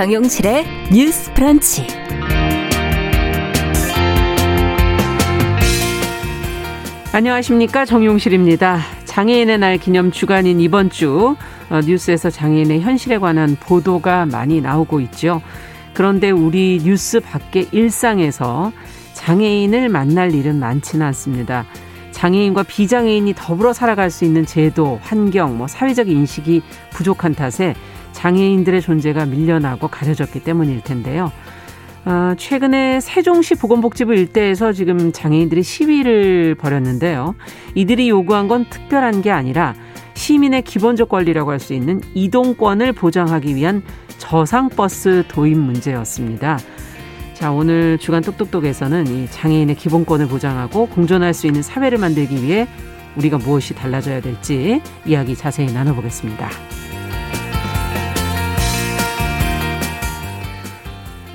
정용실의 뉴스 프런치. 안녕하십니까 정용실입니다. 장애인의 날 기념 주간인 이번 주 어, 뉴스에서 장애인의 현실에 관한 보도가 많이 나오고 있죠. 그런데 우리 뉴스 밖의 일상에서 장애인을 만날 일은 많지는 않습니다. 장애인과 비장애인이 더불어 살아갈 수 있는 제도, 환경, 뭐 사회적 인식이 부족한 탓에 장애인들의 존재가 밀려나고 가려졌기 때문일 텐데요. 어, 최근에 세종시 보건복지부 일대에서 지금 장애인들이 시위를 벌였는데요. 이들이 요구한 건 특별한 게 아니라 시민의 기본적 권리라고 할 수 있는 이동권을 보장하기 위한 저상버스 도입 문제였습니다. 자, 오늘 주간 똑똑똑에서는 이 장애인의 기본권을 보장하고 공존할 수 있는 사회를 만들기 위해 우리가 무엇이 달라져야 될지 이야기 자세히 나눠보겠습니다.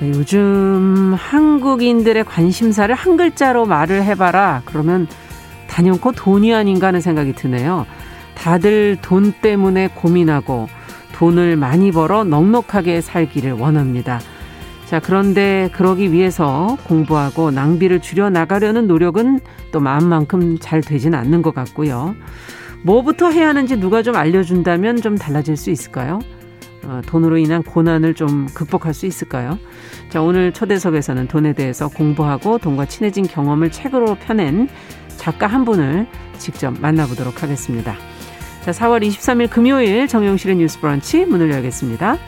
네, 요즘 한국인들의 관심사를 한 글자로 말을 해봐라. 그러면 단연코 돈이 아닌가 하는 생각이 드네요. 다들 돈 때문에 고민하고 돈을 많이 벌어 넉넉하게 살기를 원합니다. 자, 그런데 그러기 위해서 공부하고 낭비를 줄여 나가려는 노력은 또 마음만큼 잘 되진 않는 것 같고요. 뭐부터 해야 하는지 누가 좀 알려준다면 좀 달라질 수 있을까요? 어, 돈으로 인한 고난을 좀 극복할 수 있을까요? 자, 오늘 초대석에서는 돈에 대해서 공부하고 돈과 친해진 경험을 책으로 펴낸 작가 한 분을 직접 만나보도록 하겠습니다. 자, 4월 23일 금요일 정용실의 뉴스 브런치 문을 열겠습니다.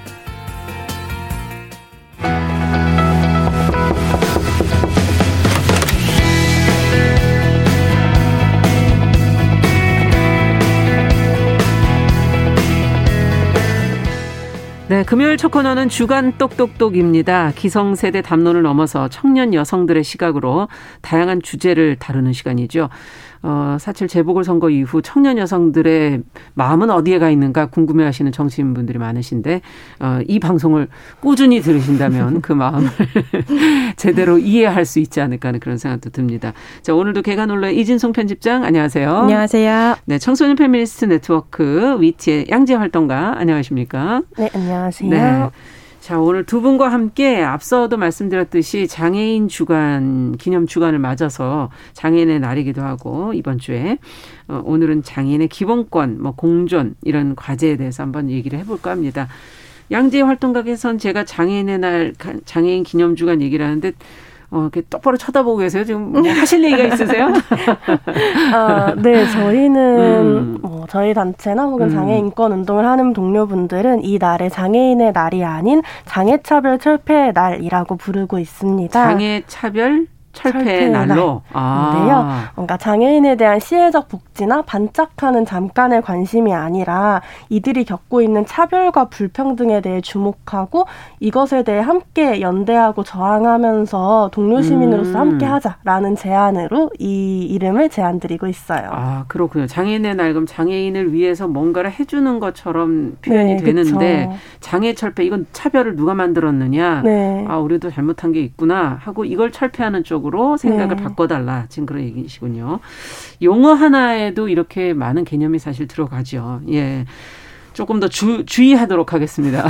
금요일 첫 코너는 주간 똑똑똑입니다. 기성세대 담론을 넘어서 청년 여성들의 시각으로 다양한 주제를 다루는 시간이죠. 어, 사실 재보궐 선거 이후 청년 여성들의 마음은 어디에 가 있는가 궁금해하시는 정치인분들이 많으신데 어, 이 방송을 꾸준히 들으신다면 그 마음을 제대로 이해할 수 있지 않을까 하는 그런 생각도 듭니다. 자 오늘도 계간홀로의 이진송 편집장 안녕하세요. 안녕하세요. 네 청소년 페미니스트 네트워크 위티의 양재 활동가 안녕하십니까? 네 안녕하세요. 네. 자, 오늘 두 분과 함께 앞서도 말씀드렸듯이 장애인 주간, 기념 주간을 맞아서 장애인의 날이기도 하고, 이번 주에, 어, 오늘은 장애인의 기본권, 뭐, 공존, 이런 과제에 대해서 한번 얘기를 해볼까 합니다. 양재 활동가에선 제가 장애인의 날, 장애인 기념 주간 얘기를 하는데, 어, 이렇게 똑바로 쳐다보고 계세요. 지금 뭐 하실 얘기가 있으세요? 아, 네, 저희는 음. 어, 저희 단체나 혹은 장애 음. 인권 운동을 하는 동료분들은 이 날에 장애인의 날이 아닌 장애 차별 철폐의 날이라고 부르고 있습니다. 장애 차별 철폐 날로. 아. 그러니까 장애인에 대한 시혜적 복지나 반짝하는 잠깐의 관심이 아니라 이들이 겪고 있는 차별과 불평등에 대해 주목하고 이것에 대해 함께 연대하고 저항하면서 동료 시민으로서 음. 함께 하자라는 제안으로 이 이름을 제안드리고 있어요. 아 그렇군요. 장애인의 날 그럼 장애인을 위해서 뭔가를 해주는 것처럼 표현이 네, 되는데 그쵸. 장애 철폐 이건 차별을 누가 만들었느냐? 네. 아 우리도 잘못한 게 있구나 하고 이걸 철폐하는 쪽으로. 쪽으로 생각을 네. 바꿔달라. 지금 그런 얘기시군요. 용어 하나에도 이렇게 많은 개념이 사실 들어가죠. 예. 조금 더 주, 주의하도록 하겠습니다.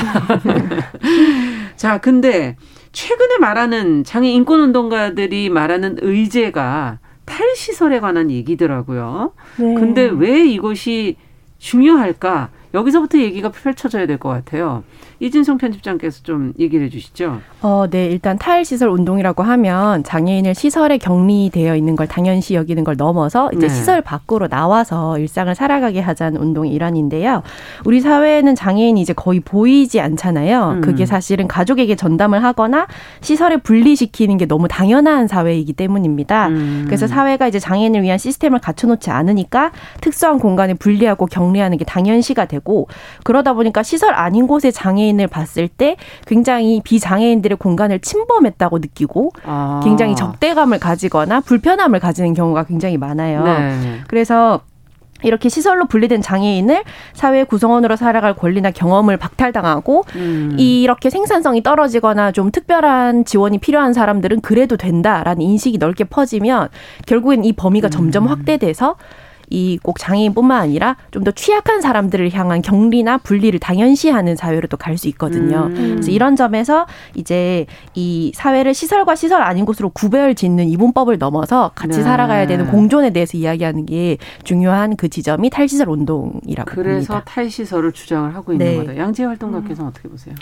자, 근데 최근에 말하는 장애 인권 운동가들이 말하는 의제가 탈시설에 관한 얘기더라고요. 네. 근데 왜 이것이 중요할까? 여기서부터 얘기가 펼쳐져야 될 것 같아요. 이진성 편집장께서 좀 얘기를 해주시죠. 어, 네. 일단 탈시설 운동이라고 하면 장애인을 시설에 격리되어 있는 걸 당연시 여기는 걸 넘어서 이제 네. 시설 밖으로 나와서 일상을 살아가게 하자는 운동의 일환인데요. 우리 사회에는 장애인이 이제 거의 보이지 않잖아요. 음. 그게 사실은 가족에게 전담을 하거나 시설에 분리시키는 게 너무 당연한 사회이기 때문입니다. 음. 그래서 사회가 이제 장애인을 위한 시스템을 갖춰놓지 않으니까 특수한 공간에 분리하고 격리하는 게 당연시가 되고 그러다 보니까 시설 아닌 곳에 장애인 장애인을 봤을 때 굉장히 비장애인들의 공간을 침범했다고 느끼고 아. 굉장히 적대감을 가지거나 불편함을 가지는 경우가 굉장히 많아요. 네. 그래서 이렇게 시설로 분리된 장애인을 사회 구성원으로 살아갈 권리나 경험을 박탈당하고 음. 이렇게 생산성이 떨어지거나 좀 특별한 지원이 필요한 사람들은 그래도 된다라는 인식이 넓게 퍼지면 결국엔 이 범위가 음. 점점 확대돼서 이 꼭 장애인뿐만 아니라 좀 더 취약한 사람들을 향한 격리나 분리를 당연시하는 사회로 또 갈 수 있거든요. 음. 그래서 이런 점에서 이제 이 사회를 시설과 시설 아닌 곳으로 구별 짓는 이분법을 넘어서 같이 네. 살아가야 되는 공존에 대해서 이야기하는 게 중요한 그 지점이 탈시설 운동이라고 그래서 봅니다. 탈시설을 주장을 하고 있는 네. 거다. 양재 활동가께서는 음. 어떻게 보세요?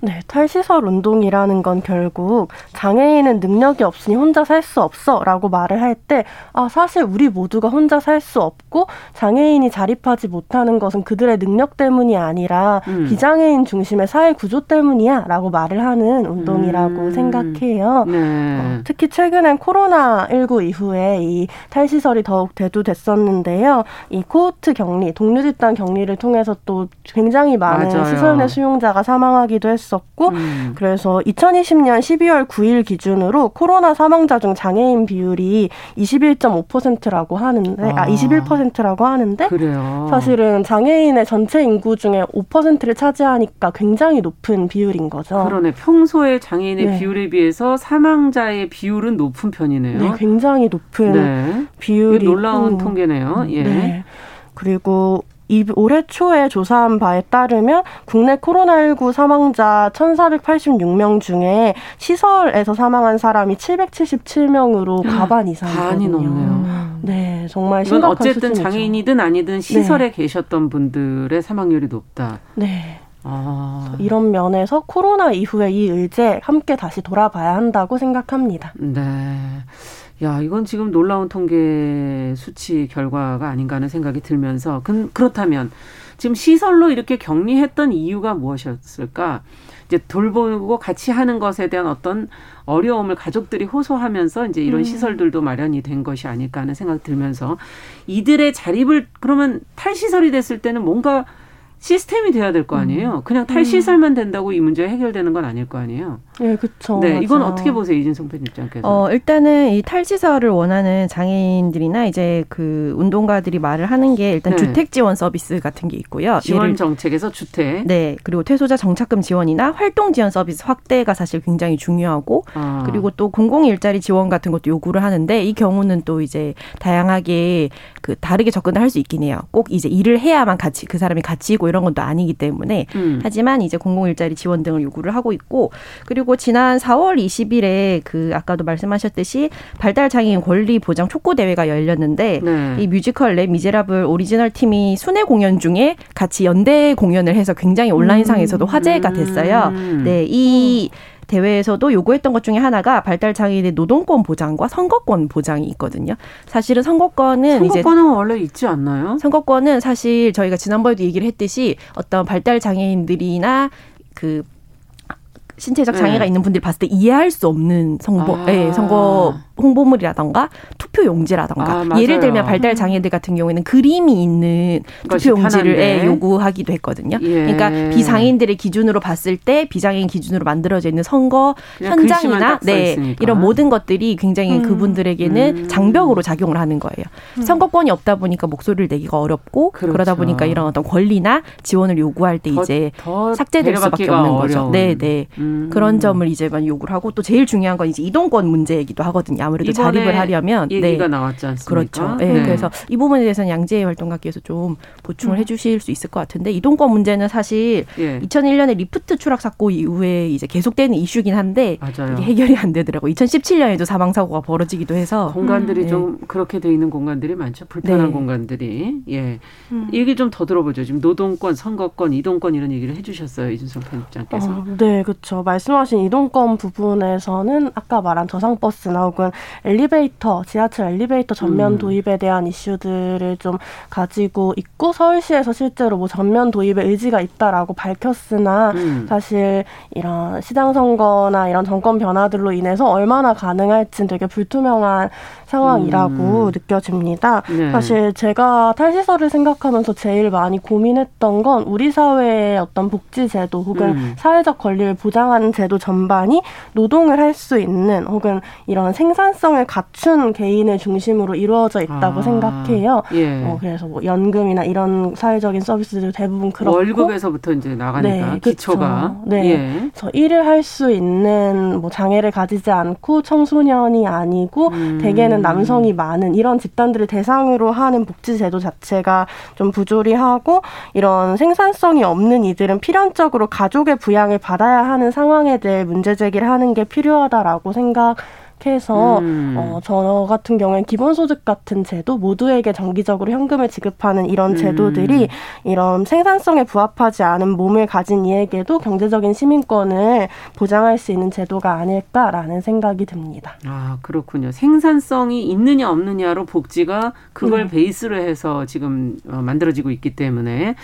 네, 탈시설 운동이라는 건 결국 장애인은 능력이 없으니 혼자 살 수 없어라고 말을 할 때, 아, 사실 우리 모두가 혼자 살 수 없고 장애인이 자립하지 못하는 것은 그들의 능력 때문이 아니라 음. 비장애인 중심의 사회 구조 때문이야라고 말을 하는 운동이라고 음. 생각해요. 네. 어, 특히 최근엔 코로나 19 이후에 이 탈시설이 더욱 대두됐었는데요. 이 코호트 격리, 독립 집단 격리를 통해서 또 굉장히 많은 맞아요. 시설 내 수용자가 사망하기도 했었 있었고 음. 그래서 2020년 12월 9일 기준으로 코로나 사망자 중 장애인 비율이 21.5%라고 하는데 아, 아 21%라고 하는데 그래요. 사실은 장애인의 전체 인구 중에 5%를 차지하니까 굉장히 높은 비율인 거죠. 그러네. 평소에 장애인의 네. 비율에 비해서 사망자의 비율은 높은 편이네요. 네, 굉장히 높은 네. 비율이 놀라운 통계네요. 예. 네. 그리고 이 올해 초에 조사한 바에 따르면 국내 코로나19 사망자 1,486명 중에 시설에서 사망한 사람이 777명으로 과반 이상이거든요. 반이 넘네요. 네, 정말 심각한 어쨌든 수준이죠. 장애인이든 아니든 시설에 네. 계셨던 분들의 사망률이 높다. 네. 아. 이런 면에서 코로나 이후에 이 의제 함께 다시 돌아봐야 한다고 생각합니다. 네. 야, 이건 지금 놀라운 통계 수치 결과가 아닌가 하는 생각이 들면서 그, 그렇다면 지금 시설로 이렇게 격리했던 이유가 무엇이었을까? 이제 돌보고 같이 하는 것에 대한 어떤 어려움을 가족들이 호소하면서 이제 이런 음. 시설들도 마련이 된 것이 아닐까 하는 생각 들면서 이들의 자립을 그러면 탈시설이 됐을 때는 뭔가 시스템이 돼야 될 거 아니에요. 음. 그냥 탈시설만 된다고 이 문제가 해결되는 건 아닐 거 아니에요. 네, 그렇죠. 네, 이건 어떻게 보세요, 이진성 편집장께서? 어, 일단은 이 탈시설을 원하는 장애인들이나 이제 그 운동가들이 말을 하는 게 일단 네. 주택 지원 서비스 같은 게 있고요. 지원 정책에서 주택. 네, 그리고 퇴소자 정착금 지원이나 활동 지원 서비스 확대가 사실 굉장히 중요하고 아. 그리고 또 공공 일자리 지원 같은 것도 요구를 하는데 이 경우는 또 이제 다양하게 그 다르게 접근을 할 수 있긴 해요. 꼭 이제 일을 해야만 같이 그 사람이 같이 있고 이런 건 또 아니기 때문에 음. 하지만 이제 공공 일자리 지원 등을 요구를 하고 있고 그리고 지난 4월 20일에 그 아까도 말씀하셨듯이 발달 장애인 권리 보장 촉구 대회가 열렸는데 네. 이 뮤지컬 레 미제라블 오리지널 팀이 순회 공연 중에 같이 연대 공연을 해서 굉장히 온라인상에서도 화제가 됐어요. 음. 네, 이 대회에서도 요구했던 것 중에 하나가 발달 장애인의 노동권 보장과 선거권 보장이 있거든요. 사실은 선거권은 선거권은 원래 있지 않나요? 선거권은 사실 저희가 지난번에도 얘기를 했듯이 어떤 발달 장애인들이나 그 신체적 장애가 네. 있는 분들이 봤을 때 이해할 수 없는 선거, 아. 예, 선거 홍보물이라던가 투표 용지라던가 아, 예를 들면 발달 장애들 같은 경우에는 그림이 있는 투표 용지를 예, 요구하기도 했거든요. 예. 그러니까 비장애인들의 기준으로 봤을 때 비장애인 기준으로 만들어져 있는 선거 현장이나 네 이런 모든 것들이 굉장히 음. 그분들에게는 음. 장벽으로 작용을 하는 거예요. 음. 선거권이 없다 보니까 목소리를 내기가 어렵고 그렇죠. 그러다 보니까 이런 어떤 권리나 지원을 요구할 때 더, 이제 더 삭제될 수밖에 없는 어려운. 거죠. 네, 네. 음. 그런 점을 이제 많이 요구를 하고 또 제일 중요한 건 이제 이동권 문제이기도 하거든요. 아무래도 자립을 하려면 얘기가 네. 나왔지 않습니까? 그렇죠. 네. 네. 그래서 이 부분에 대해서는 양재희 활동가께서 좀 보충을 음. 해주실 수 있을 것 같은데 이동권 문제는 사실 예. 2001년에 리프트 추락 사고 이후에 이제 계속되는 이슈긴 한데 맞아요. 이게 해결이 안 되더라고. 2017년에도 사망 사고가 벌어지기도 해서 공간들이 음. 좀 네. 그렇게 돼 있는 공간들이 많죠. 불편한 네. 공간들이 예 음. 얘기 좀 더 들어보죠. 지금 노동권, 선거권, 이동권 이런 얘기를 해주셨어요 이준성 편집장께서. 어, 네, 그렇죠. 말씀하신 이동권 부분에서는 아까 말한 저상버스나 혹은 엘리베이터, 지하철 엘리베이터 전면 음. 도입에 대한 이슈들을 좀 가지고 있고 서울시에서 실제로 뭐 전면 도입에 의지가 있다라고 밝혔으나 음. 사실 이런 시장 선거나 이런 정권 변화들로 인해서 얼마나 가능할지는 되게 불투명한 상황이라고 음. 느껴집니다. 네. 사실 제가 탈시설을 생각하면서 제일 많이 고민했던 건 우리 사회의 어떤 복지 제도 혹은 음. 사회적 권리를 보장하는 제도 전반이 노동을 할 수 있는 혹은 이런 생산 생산성을 갖춘 개인을 중심으로 이루어져 있다고 아, 생각해요. 예. 어, 그래서 뭐 연금이나 이런 사회적인 서비스들 대부분 그렇고 월급에서부터 이제 나가니까 네, 기초가 네. 예. 그래서 일을 할 수 있는 뭐 장애를 가지지 않고 청소년이 아니고 음. 대개는 남성이 많은 이런 집단들을 대상으로 하는 복지 제도 자체가 좀 부조리하고 이런 생산성이 없는 이들은 필연적으로 가족의 부양을 받아야 하는 상황에 대해 문제 제기를 하는 게 필요하다라고 생각. 해서 음. 어, 저 같은 경우엔 기본소득 같은 제도 모두에게 정기적으로 현금을 지급하는 이런 음. 제도들이 음. 이런 생산성에 부합하지 않은 몸을 가진 이에게도 경제적인 시민권을 보장할 수 있는 제도가 아닐까라는 생각이 듭니다. 아 그렇군요. 생산성이 있느냐 없느냐로 복지가 그걸 네. 베이스로 해서 지금 어, 만들어지고 있기 때문에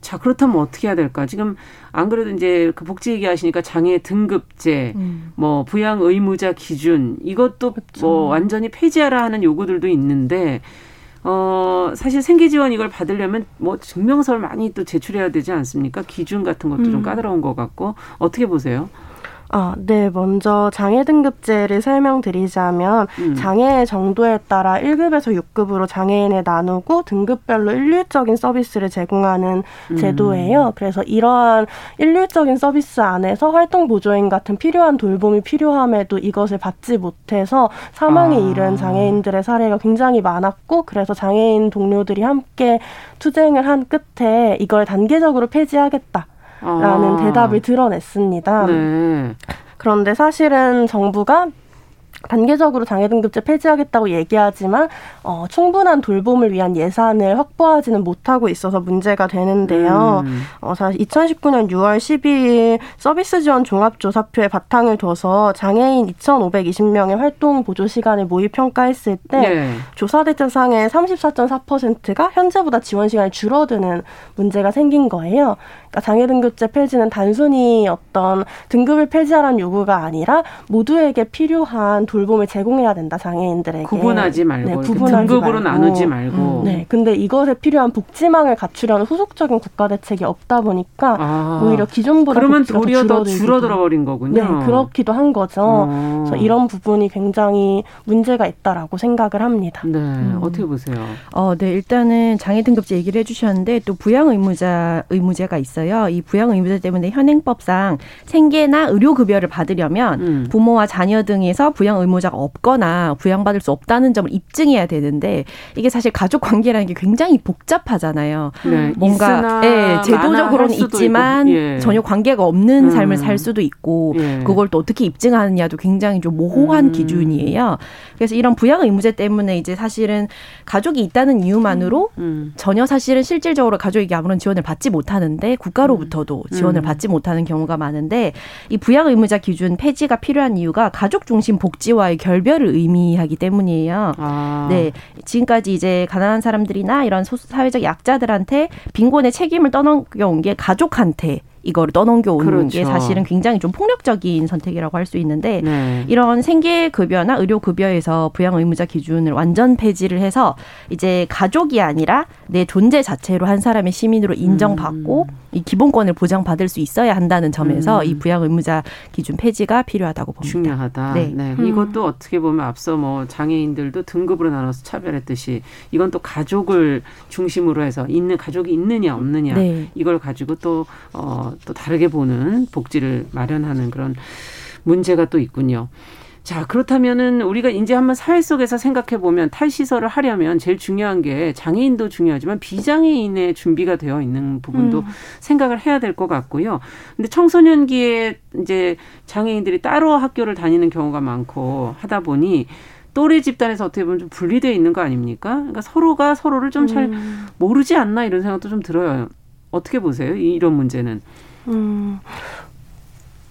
자, 그렇다면 어떻게 해야 될까? 지금 안 그래도 이제 그 복지 얘기하시니까 장애 등급제, 음. 뭐 부양 의무자 기준 이것도 그렇죠. 뭐 완전히 폐지하라 하는 요구들도 있는데 어, 사실 생계 지원 이걸 받으려면 뭐 증명서를 많이 또 제출해야 되지 않습니까? 기준 같은 것도 음. 좀 까다로운 것 같고 어떻게 보세요? 아, 네. 먼저 장애 등급제를 설명드리자면 음. 장애 정도에 따라 1급에서 6급으로 장애인을 나누고 등급별로 일률적인 서비스를 제공하는 음. 제도예요. 그래서 이러한 일률적인 서비스 안에서 활동 보조인 같은 필요한 돌봄이 필요함에도 이것을 받지 못해서 사망에 아. 이른 장애인들의 사례가 굉장히 많았고 그래서 장애인 동료들이 함께 투쟁을 한 끝에 이걸 단계적으로 폐지하겠다. 라는 아. 대답을 드러냈습니다. 네. 그런데 사실은 정부가 단계적으로 장애 등급제 폐지하겠다고 얘기하지만 어, 충분한 돌봄을 위한 예산을 확보하지는 못하고 있어서 문제가 되는데요. 음. 어, 사실 2019년 6월 12일 서비스 지원 종합조사표에 바탕을 둬서 장애인 2,520명의 활동 보조 시간을 모의 평가했을 때 네. 조사 대상의 34.4%가 현재보다 지원 시간이 줄어드는 문제가 생긴 거예요. 그러니까 장애 등급제 폐지는 단순히 어떤 등급을 폐지하라는 요구가 아니라 모두에게 필요한 돌봄을 제공해야 된다 장애인들에게 구분하지 말고 네, 구분하지 등급으로 말고. 나누지 말고 음, 네 근데 이것에 필요한 복지망을 갖추려는 후속적인 국가 대책이 없다 보니까 아, 오히려 기존보다 그러면 도리어 더 줄어들어 버린 거군요. 네 그렇기도 한 거죠. 어. 그래서 이런 부분이 굉장히 문제가 있다라고 생각을 합니다. 네 음. 어떻게 보세요? 어네 일단은 장애 등급제 얘기를 해주셨는데 또 부양 의무자 의무제가 있어요. 있어요. 이 부양 의무자 때문에 현행법상 생계나 의료 급여를 받으려면 음. 부모와 자녀 등에서 부양 의무자가 없거나 부양받을 수 없다는 점을 입증해야 되는데 이게 사실 가족 관계라는 게 굉장히 복잡하잖아요. 네, 뭔가 예, 제도적으로는 있지만 예. 전혀 관계가 없는 음. 삶을 살 수도 있고 예. 그걸 또 어떻게 입증하느냐도 굉장히 좀 모호한 음. 기준이에요. 그래서 이런 부양 의무제 때문에 이제 사실은 가족이 있다는 이유만으로 음. 전혀 사실은 실질적으로 가족에게 아무런 지원을 받지 못하는데 국가로부터도 음. 지원을 음. 받지 못하는 경우가 많은데 이 부양 의무자 기준 폐지가 필요한 이유가 가족 중심 복지 와의 결별을 의미하기 때문이에요. 아. 네. 지금까지 이제 가난한 사람들이나 이런 사회적 약자들한테 빈곤의 책임을 떠넘겨온 게 가족한테 이거를 떠넘겨 오는 그렇죠. 게 사실은 굉장히 좀 폭력적인 선택이라고 할 수 있는데 네. 이런 생계급여나 의료급여에서 부양 의무자 기준을 완전 폐지를 해서 이제 가족이 아니라 내 존재 자체로 한 사람의 시민으로 인정받고 음. 이 기본권을 보장받을 수 있어야 한다는 점에서 음. 이 부양 의무자 기준 폐지가 필요하다고 봅니다. 중요하다. 네. 네. 음. 이것도 어떻게 보면 앞서 뭐 장애인들도 등급으로 나눠서 차별했듯이 이건 또 가족을 중심으로 해서 있는 가족이 있느냐 없느냐 네. 이걸 가지고 또 어, 또 다르게 보는 복지를 마련하는 그런 문제가 또 있군요. 자, 그렇다면은 우리가 이제 한번 사회 속에서 생각해 보면 탈시설을 하려면 제일 중요한 게 장애인도 중요하지만 비장애인의 준비가 되어 있는 부분도 음. 생각을 해야 될 것 같고요. 근데 청소년기에 이제 장애인들이 따로 학교를 다니는 경우가 많고 하다 보니 또래 집단에서 어떻게 보면 좀 분리되어 있는 거 아닙니까? 그러니까 서로가 서로를 좀잘 음. 모르지 않나 이런 생각도 좀 들어요. 어떻게 보세요? 이런 문제는? 음,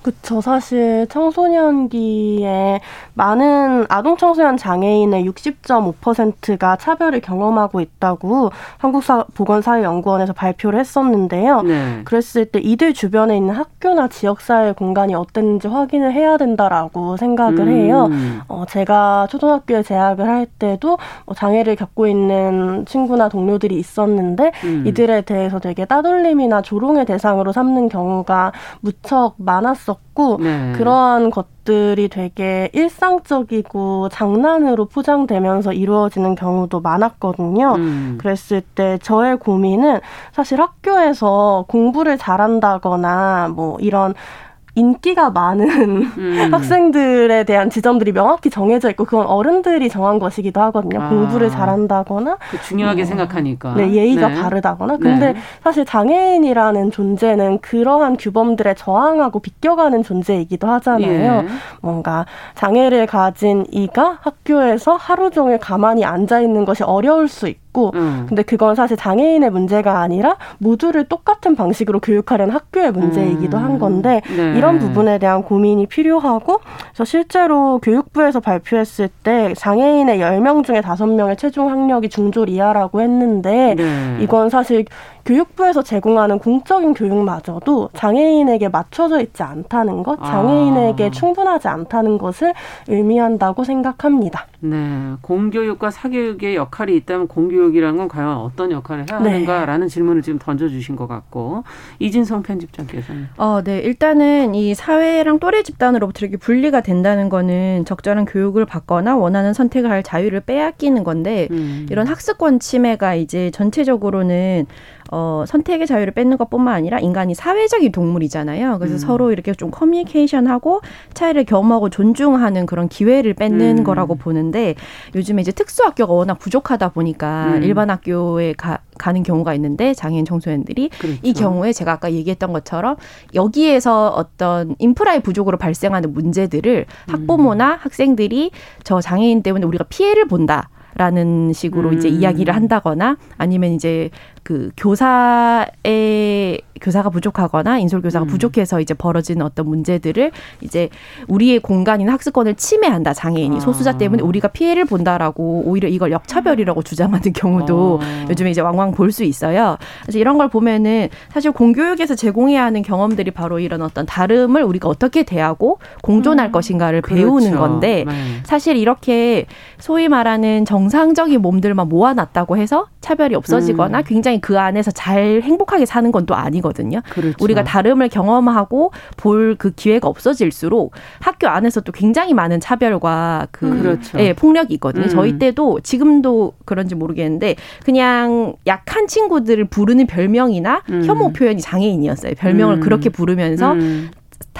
그쵸. 사실 청소년기에 많은 아동 청소년 장애인의 60.5%가 차별을 경험하고 있다고 한국보건사회연구원에서 발표를 했었는데요. 네. 그랬을 때 이들 주변에 있는 학교나 지역사회 공간이 어땠는지 확인을 해야 된다라고 생각을 음. 해요. 어, 제가 초등학교에 재학을 할 때도 뭐 장애를 겪고 있는 친구나 동료들이 있었는데 음. 이들에 대해서 되게 따돌림이나 조롱의 대상으로 삼는 경우가 무척 많았어요. 있었고 네. 그러한 것들이 되게 일상적이고 장난으로 포장되면서 이루어지는 경우도 많았거든요. 음. 그랬을 때 저의 고민은 사실 학교에서 공부를 잘한다거나 뭐 이런 인기가 많은 음. 학생들에 대한 지점들이 명확히 정해져 있고 그건 어른들이 정한 것이기도 하거든요. 아. 공부를 잘한다거나 그 중요하게 어, 생각하니까 네, 예의가 네. 바르다거나 근데 네. 사실 장애인이라는 존재는 그러한 규범들에 저항하고 비껴가는 존재이기도 하잖아요. 예. 뭔가 장애를 가진 이가 학교에서 하루 종일 가만히 앉아 있는 것이 어려울 수 있고 있고 음. 근데 그건 사실 장애인의 문제가 아니라 모두를 똑같은 방식으로 교육하려는 학교의 문제이기도 음. 한 건데 네. 이런 부분에 대한 고민이 필요하고 그래서 실제로 교육부에서 발표했을 때 장애인의 열 명 중에 다섯 명의 최종 학력이 중졸 이하라고 했는데 네. 이건 사실 교육부에서 제공하는 공적인 교육마저도 장애인에게 맞춰져 있지 않다는 것, 장애인에게 아. 충분하지 않다는 것을 의미한다고 생각합니다. 네. 공교육과 사교육의 역할이 있다면 공교육이라는 건 과연 어떤 역할을 해야 네. 하는가라는 질문을 지금 던져주신 것 같고 이진성 편집장께서는. 어, 네. 일단은 이 사회랑 또래 집단으로부터 이렇게 분리가 된다는 거는 적절한 교육을 받거나 원하는 선택을 할 자유를 빼앗기는 건데 음. 이런 학습권 침해가 이제 전체적으로는 어, 선택의 자유를 뺏는 것뿐만 아니라 인간이 사회적인 동물이잖아요. 그래서 음. 서로 이렇게 좀 커뮤니케이션하고 차이를 겸하고 존중하는 그런 기회를 뺏는 음. 거라고 보는데 요즘에 이제 특수학교가 워낙 부족하다 보니까 음. 일반 학교에 가, 가는 경우가 있는데 장애인 청소년들이 그렇죠. 이 경우에 제가 아까 얘기했던 것처럼 여기에서 어떤 인프라의 부족으로 발생하는 문제들을 음. 학부모나 학생들이 저 장애인 때문에 우리가 피해를 본다. 라는 식으로 음. 이제 이야기를 한다거나 아니면 이제 그 교사의 교사가 부족하거나 인솔 교사가 음. 부족해서 이제 벌어지는 어떤 문제들을 이제 우리의 공간인 학습권을 침해한다 장애인이 아. 소수자 때문에 우리가 피해를 본다라고 오히려 이걸 역차별이라고 주장하는 경우도 아. 요즘에 이제 왕왕 볼 수 있어요. 그래서 이런 걸 보면은 사실 공교육에서 제공해야 하는 경험들이 바로 이런 어떤 다름을 우리가 어떻게 대하고 공존할 음. 것인가를 그렇죠. 배우는 건데 네. 사실 이렇게 소위 말하는 정상적인 몸들만 모아놨다고 해서 차별이 없어지거나 음. 굉장히 그 안에서 잘 행복하게 사는 건 또 아니거든요. 그렇죠. 우리가 다름을 경험하고 볼 그 기회가 없어질수록 학교 안에서 또 굉장히 많은 차별과 그 음. 그렇죠. 예, 폭력이 있거든요. 음. 저희 때도 지금도 그런지 모르겠는데 그냥 약한 친구들을 부르는 별명이나 음. 혐오 표현이 장애인이었어요. 별명을 음. 그렇게 부르면서 음.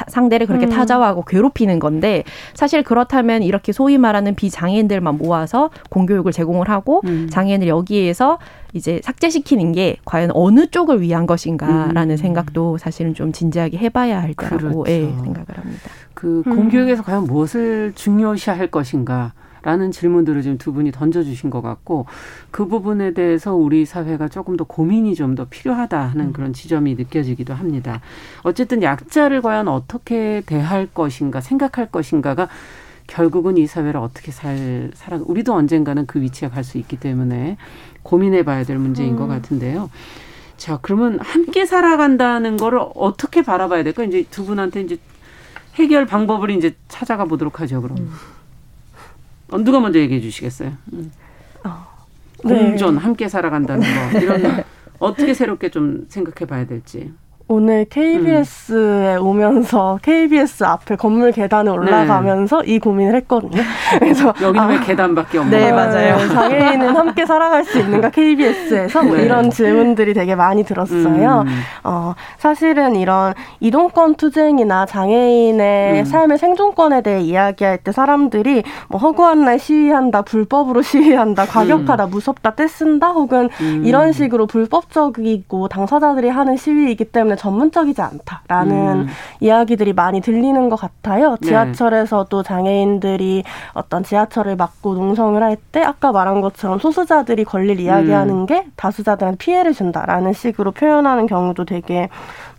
상대를 그렇게 음. 타자화하고 괴롭히는 건데 사실 그렇다면 이렇게 소위 말하는 비장애인들만 모아서 공교육을 제공을 하고 음. 장애인을 여기에서 이제 삭제시키는 게 과연 어느 쪽을 위한 것인가라는 음. 생각도 사실은 좀 진지하게 해봐야 할 거라고 그렇죠. 예, 생각을 합니다. 그 공교육에서 과연 무엇을 중요시할 것인가? 라는 질문들을 지금 두 분이 던져주신 것 같고 그 부분에 대해서 우리 사회가 조금 더 고민이 좀 더 필요하다 하는 음. 그런 지점이 느껴지기도 합니다. 어쨌든 약자를 과연 어떻게 대할 것인가 생각할 것인가가 결국은 이 사회를 어떻게 살 살아 우리도 언젠가는 그 위치에 갈 수 있기 때문에 고민해 봐야 될 문제인 음. 것 같은데요. 자, 그러면 함께 살아간다는 거를 어떻게 바라봐야 될까? 이제 두 분한테 이제 해결 방법을 이제 찾아가 보도록 하죠, 그럼. 음. 어, 누가 먼저 얘기해 주시겠어요? 음. 어. 공존 네. 함께 살아간다는 거 이런 어떻게 새롭게 좀 생각해 봐야 될지. 오늘 KBS에 음. 오면서 KBS 앞에 건물 계단에 올라가면서 네. 이 고민을 했거든요. 그래서 여기는 아, 왜 계단밖에 없나? 네, 맞아요. 네, 장애인은 함께 살아갈 수 있는가 KBS에서 뭐 네. 이런 질문들이 되게 많이 들었어요. 음. 어, 사실은 이런 이동권 투쟁이나 장애인의 음. 삶의 생존권에 대해 이야기할 때 사람들이 뭐 허구한 날 시위한다, 불법으로 시위한다, 과격하다, 음. 무섭다, 떼쓴다, 혹은 음. 이런 식으로 불법적이고 당사자들이 하는 시위이기 때문에 전문적이지 않다라는 음. 이야기들이 많이 들리는 것 같아요. 네. 지하철에서도 장애인들이 어떤 지하철을 막고 농성을 할 때 아까 말한 것처럼 소수자들이 권리를 이야기하는 음. 게 다수자들한테 피해를 준다라는 식으로 표현하는 경우도 되게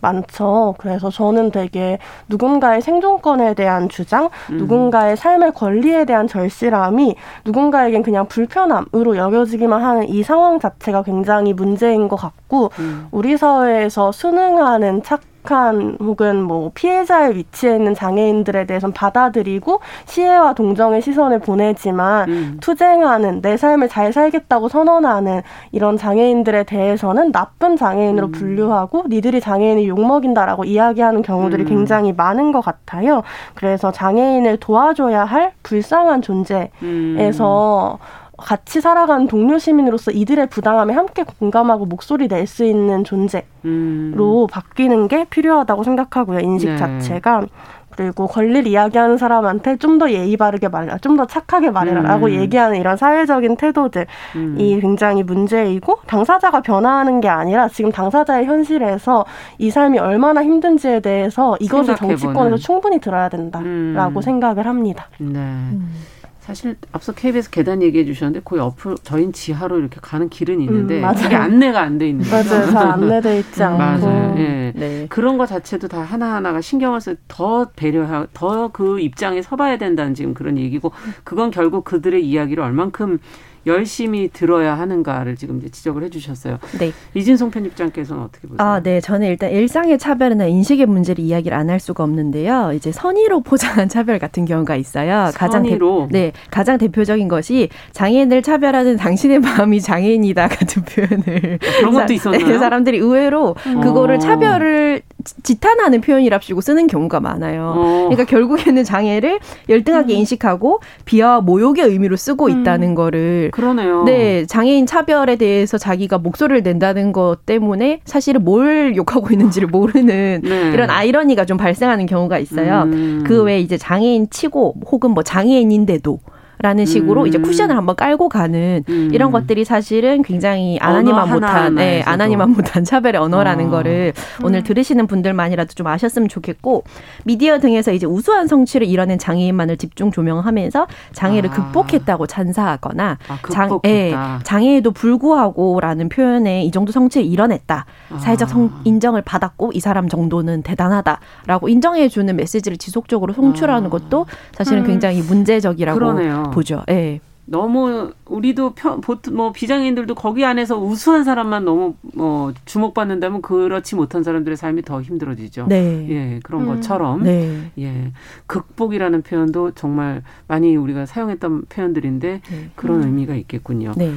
많죠. 그래서 저는 되게 누군가의 생존권에 대한 주장, 음. 누군가의 삶의 권리에 대한 절실함이 누군가에겐 그냥 불편함으로 여겨지기만 하는 이 상황 자체가 굉장히 문제인 것 같고 음. 우리 사회에서 순응하는 착 취약한 혹은 뭐 피해자의 위치에 있는 장애인들에 대해서는 받아들이고 시혜와 동정의 시선을 보내지만 음. 투쟁하는 내 삶을 잘 살겠다고 선언하는 이런 장애인들에 대해서는 나쁜 장애인으로 음. 분류하고 니들이 장애인이 욕먹인다라고 이야기하는 경우들이 음. 굉장히 많은 것 같아요. 그래서 장애인을 도와줘야 할 불쌍한 존재에서 음. 같이 살아가는 동료 시민으로서 이들의 부당함에 함께 공감하고 목소리 낼 수 있는 존재로 음. 바뀌는 게 필요하다고 생각하고요. 인식 네. 자체가. 그리고 권리를 이야기하는 사람한테 좀 더 예의 바르게 말해라, 좀 더 착하게 말해라라고 음. 얘기하는 이런 사회적인 태도들이 음. 굉장히 문제이고 당사자가 변화하는 게 아니라 지금 당사자의 현실에서 이 삶이 얼마나 힘든지에 대해서 이것을 정치권에서 충분히 들어야 된다라고 음. 생각을 합니다. 네. 음. 사실 앞서 KBS 계단 얘기해 주셨는데 그 옆으로 저희 지하로 이렇게 가는 길은 있는데 음, 그게 안내가 안 돼 있는 거죠. 맞아요. 잘 안내돼 있지 않고. 맞아요. 예. 네. 그런 거 자체도 다 하나하나가 신경을 써더 배려하 더그 입장에 서봐야 된다는 지금 그런 얘기고 그건 결국 그들의 이야기를 얼만큼 열심히 들어야 하는가를 지금 이제 지적을 해주셨어요. 네. 이진송 편집장께서는 어떻게 보세요? 아, 네. 저는 일단 일상의 차별이나 인식의 문제를 이야기를 안 할 수가 없는데요. 이제 선의로 포장한 차별 같은 경우가 있어요. 가장 선의로? 대, 네, 가장 대표적인 것이 장애인을 차별하는 당신의 마음이 장애인이다 같은 표현을 아, 그런 것도 있었나요? 네, 사람들이 의외로 음. 그거를 차별을 지탄하는 표현이랍시고 쓰는 경우가 많아요. 어. 그러니까 결국에는 장애를 열등하게 음. 인식하고 비하와 모욕의 의미로 쓰고 음. 있다는 거를 그러네요. 네, 장애인 차별에 대해서 자기가 목소리를 낸다는 것 때문에 사실은 뭘 욕하고 있는지를 모르는 네. 이런 아이러니가 좀 발생하는 경우가 있어요. 음. 그 외에 이제 장애인 치고 혹은 뭐 장애인인데도 라는 식으로 음. 이제 쿠션을 한번 깔고 가는 음. 이런 것들이 사실은 굉장히 아나니만 못한, 네, 아나니만 못한 차별의 언어라는 어. 거를 음. 오늘 들으시는 분들만이라도 좀 아셨으면 좋겠고 미디어 등에서 이제 우수한 성취를 이뤄낸 장애인만을 집중 조명하면서 장애를 아. 극복했다고 찬사하거나 아, 장, 예, 장애에도 불구하고라는 표현에 이 정도 성취를 이뤄냈다. 아. 사회적 성, 인정을 받았고 이 사람 정도는 대단하다라고 인정해 주는 메시지를 지속적으로 송출하는 아. 것도 사실은 음. 굉장히 문제적이라고 그러네요. 보죠. 예. 너무 우리도 편, 보통 뭐 비장애인들도 거기 안에서 우수한 사람만 너무 뭐 주목받는다면 그렇지 못한 사람들의 삶이 더 힘들어지죠. 네. 예, 그런 음. 것처럼 네. 예, 극복이라는 표현도 정말 많이 우리가 사용했던 표현들인데 네. 그런 음. 의미가 있겠군요. 네.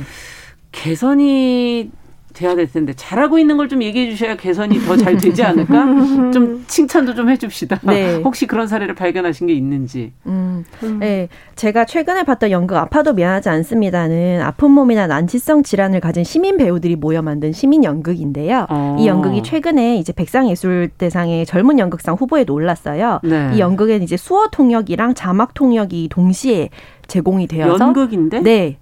개선이 돼야 될 텐데 잘하고 있는 걸 좀 얘기해 주셔야 개선이 더 잘 되지 않을까? 좀 칭찬도 좀 해줍시다. 네. 혹시 그런 사례를 발견하신 게 있는지. 음, 음. 네, 제가 최근에 봤던 연극 아파도 미안하지 않습니다는 아픈 몸이나 난치성 질환을 가진 시민 배우들이 모여 만든 시민 연극인데요. 어. 이 연극이 최근에 이제 백상예술대상의 젊은 연극상 후보에도 올랐어요. 네. 이 연극엔 이제 수어 통역이랑 자막 통역이 동시에 제공이 되어서 연극인데? 네.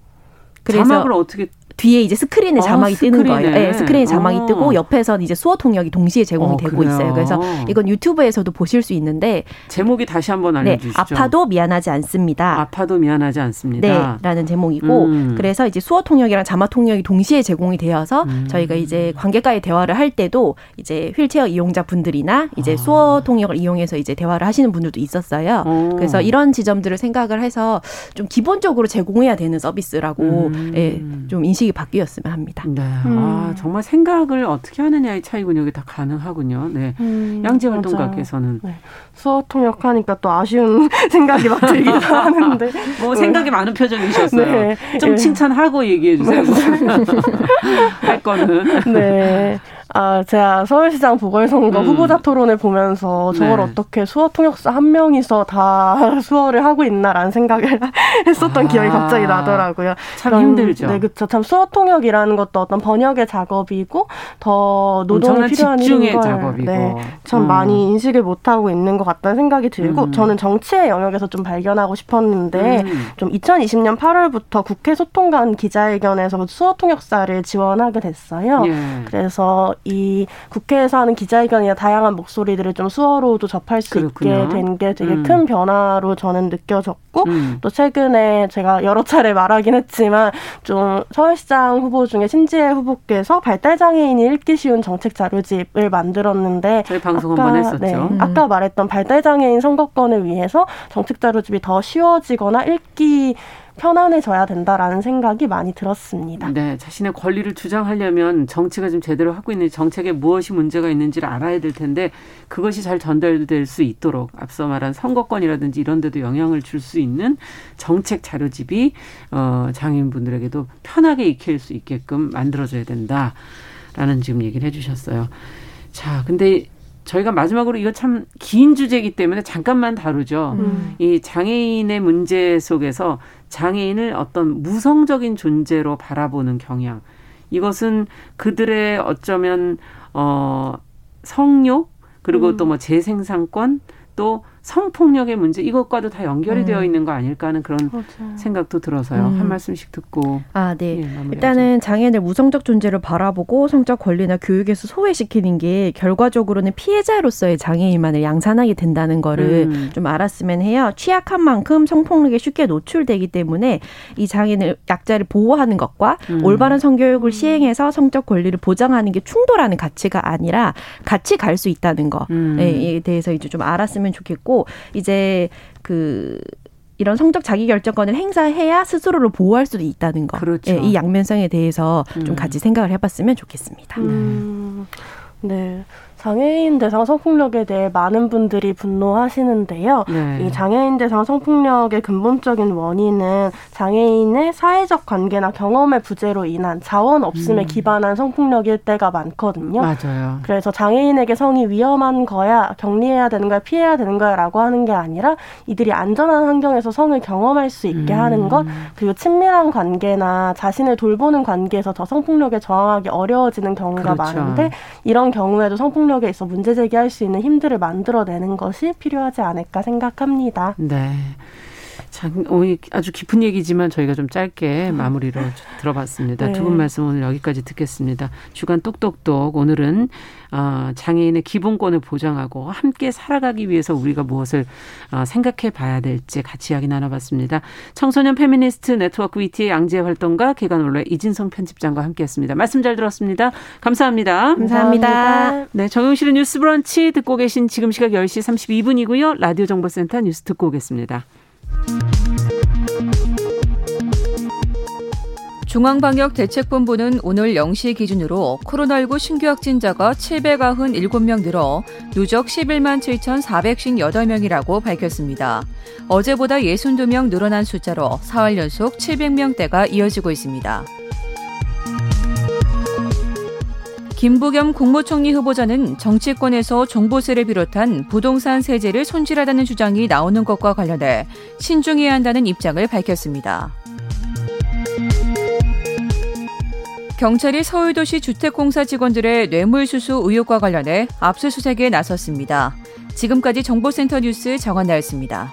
그래서 자막을 어떻게 뒤에 이제 스크린에 아, 자막이 스크린에. 뜨는 거예요. 네, 스크린에 자막이 어. 뜨고 옆에선 이제 수어 통역이 동시에 제공이 어, 되고 그래요? 있어요. 그래서 이건 유튜브에서도 보실 수 있는데 제목이 다시 한번 네, 알려주시죠. 네, 아파도 미안하지 않습니다. 아파도 미안하지 않습니다. 네, 라는 제목이고 음. 그래서 이제 수어 통역이랑 자막 통역이 동시에 제공이 되어서 음. 저희가 이제 관객과의 대화를 할 때도 이제 휠체어 이용자 분들이나 이제 아. 수어 통역을 이용해서 이제 대화를 하시는 분들도 있었어요. 오. 그래서 이런 지점들을 생각을 해서 좀 기본적으로 제공해야 되는 서비스라고 음. 예, 좀 인식이 바뀌었으면 합니다. 네. 음. 아, 정말 생각을 어떻게 하느냐의 차이군요. 이게 다 가능하군요. 네. 음, 양재 활동가께서는 네. 수어 통역하니까 또 아쉬운 생각이 막 들기도 하는데 뭐 생각이 많은 표정이셨어요. 네. 좀 네. 칭찬하고 얘기해 주세요. 할 거는. 네. 아, 제가 서울시장 보궐선거 음. 후보자 토론을 보면서 저걸 네. 어떻게 수어 통역사 한 명이서 다 수어를 하고 있나라는 생각을 했었던 아. 기억이 갑자기 나더라고요. 참 그런, 힘들죠. 네, 그렇죠. 참 수어 통역이라는 것도 어떤 번역의 작업이고 더 노동이 필요한 집중의 걸 작업이고. 네, 참 음. 많이 인식을 못 하고 있는 것 같다는 생각이 들고 음. 저는 정치의 영역에서 좀 발견하고 싶었는데 음. 좀 2020년 8월부터 국회 소통관 기자회견에서 수어 통역사를 지원하게 됐어요. 예. 그래서 이 국회에서 하는 기자회견이나 다양한 목소리들을 좀 수어로도 접할 수 그렇군요. 있게 된 게 되게 음. 큰 변화로 저는 느껴졌고 음. 또 최근에 제가 여러 차례 말하긴 했지만 좀 서울시장 후보 중에 신지혜 후보께서 발달 장애인이 읽기 쉬운 정책 자료집을 만들었는데 저희 방송 아까, 한번 했었죠. 네, 음. 아까 말했던 발달 장애인 선거권을 위해서 정책 자료집이 더 쉬워지거나 읽기 편안해져야 된다라는 생각이 많이 들었습니다. 네, 자신의 권리를 주장하려면 정치가 좀 제대로 하고 있는 정책에 무엇이 문제가 있는지를 알아야 될 텐데 그것이 잘 전달될 수 있도록 앞서 말한 선거권이라든지 이런 데도 영향을 줄 수 있는 정책 자료집이 어 장애인분들에게도 편하게 익힐 수 있게끔 만들어져야 된다라는 지금 얘기를 해주셨어요. 자, 근데 저희가 마지막으로 이거 참 긴 주제이기 때문에 잠깐만 다루죠. 음. 이 장애인의 문제 속에서 장애인을 어떤 무성적인 존재로 바라보는 경향. 이것은 그들의 어쩌면 어 성욕 그리고 음. 또뭐 재생산권 또 성폭력의 문제 이것과도 다 연결이 음. 되어 있는 거 아닐까 하는 그런 맞아요. 생각도 들어서요. 음. 한 말씀씩 듣고. 아, 네. 예, 일단은 장애인을 무성적 존재로 바라보고 성적 권리나 교육에서 소외시키는 게 결과적으로는 피해자로서의 장애인만을 양산하게 된다는 거를 음. 좀 알았으면 해요. 취약한 만큼 성폭력에 쉽게 노출되기 때문에 이 장애인을 약자를 보호하는 것과 음. 올바른 성교육을 음. 시행해서 성적 권리를 보장하는 게 충돌하는 가치가 아니라 같이 갈 수 있다는 거에 음. 대해서 이제 좀 알았으면 좋겠고 있고 이제 그 이런 성적 자기 결정권을 행사해야 스스로를 보호할 수도 있다는 거. 그렇죠. 예, 이 양면성에 대해서 음. 좀 같이 생각을 해봤으면 좋겠습니다. 음. 네. 장애인 대상 성폭력에 대해 많은 분들이 분노하시는데요. 네. 이 장애인 대상 성폭력의 근본적인 원인은 장애인의 사회적 관계나 경험의 부재로 인한 자원 없음에 음. 기반한 성폭력일 때가 많거든요. 맞아요. 그래서 장애인에게 성이 위험한 거야, 격리해야 되는 거야, 피해야 되는 거야라고 하는 게 아니라 이들이 안전한 환경에서 성을 경험할 수 있게 음. 하는 것, 그리고 친밀한 관계나 자신을 돌보는 관계에서 더 성폭력에 저항하기 어려워지는 경우가 그렇죠. 많은데 이런 경우에도 성폭력 있어 문제 제기할 수 있는 힘들을 만들어내는 것이 필요하지 않을까 생각합니다. 네. 참, 어, 아주 깊은 얘기지만 저희가 좀 짧게 마무리로 들어봤습니다. 네. 두분 말씀 오늘 여기까지 듣겠습니다. 주간 똑똑똑 오늘은 어, 장애인의 기본권을 보장하고 함께 살아가기 위해서 우리가 무엇을 어, 생각해 봐야 될지 같이 이야기 나눠봤습니다. 청소년 페미니스트 네트워크 위티의 양재 활동가 계간홀로의 이진송 편집장과 함께했습니다. 말씀 잘 들었습니다. 감사합니다. 감사합니다. 네, 정용실의 뉴스 브런치 듣고 계신 지금 시각 10시 32분이고요. 라디오 정보센터 뉴스 듣고 오겠습니다. 중앙방역대책본부는 오늘 0시 기준으로 코로나19 신규 확진자가 797명 늘어 누적 11만 7,458명이라고 밝혔습니다. 어제보다 62명 늘어난 숫자로 4월 연속 700명대가 이어지고 있습니다. 김부겸 국무총리 후보자는 정치권에서 종부세를 비롯한 부동산 세제를 손질하다는 주장이 나오는 것과 관련해 신중해야 한다는 입장을 밝혔습니다. 경찰이 서울도시 주택공사 직원들의 뇌물수수 의혹과 관련해 압수수색에 나섰습니다. 지금까지 정보센터 뉴스 정한나였습니다.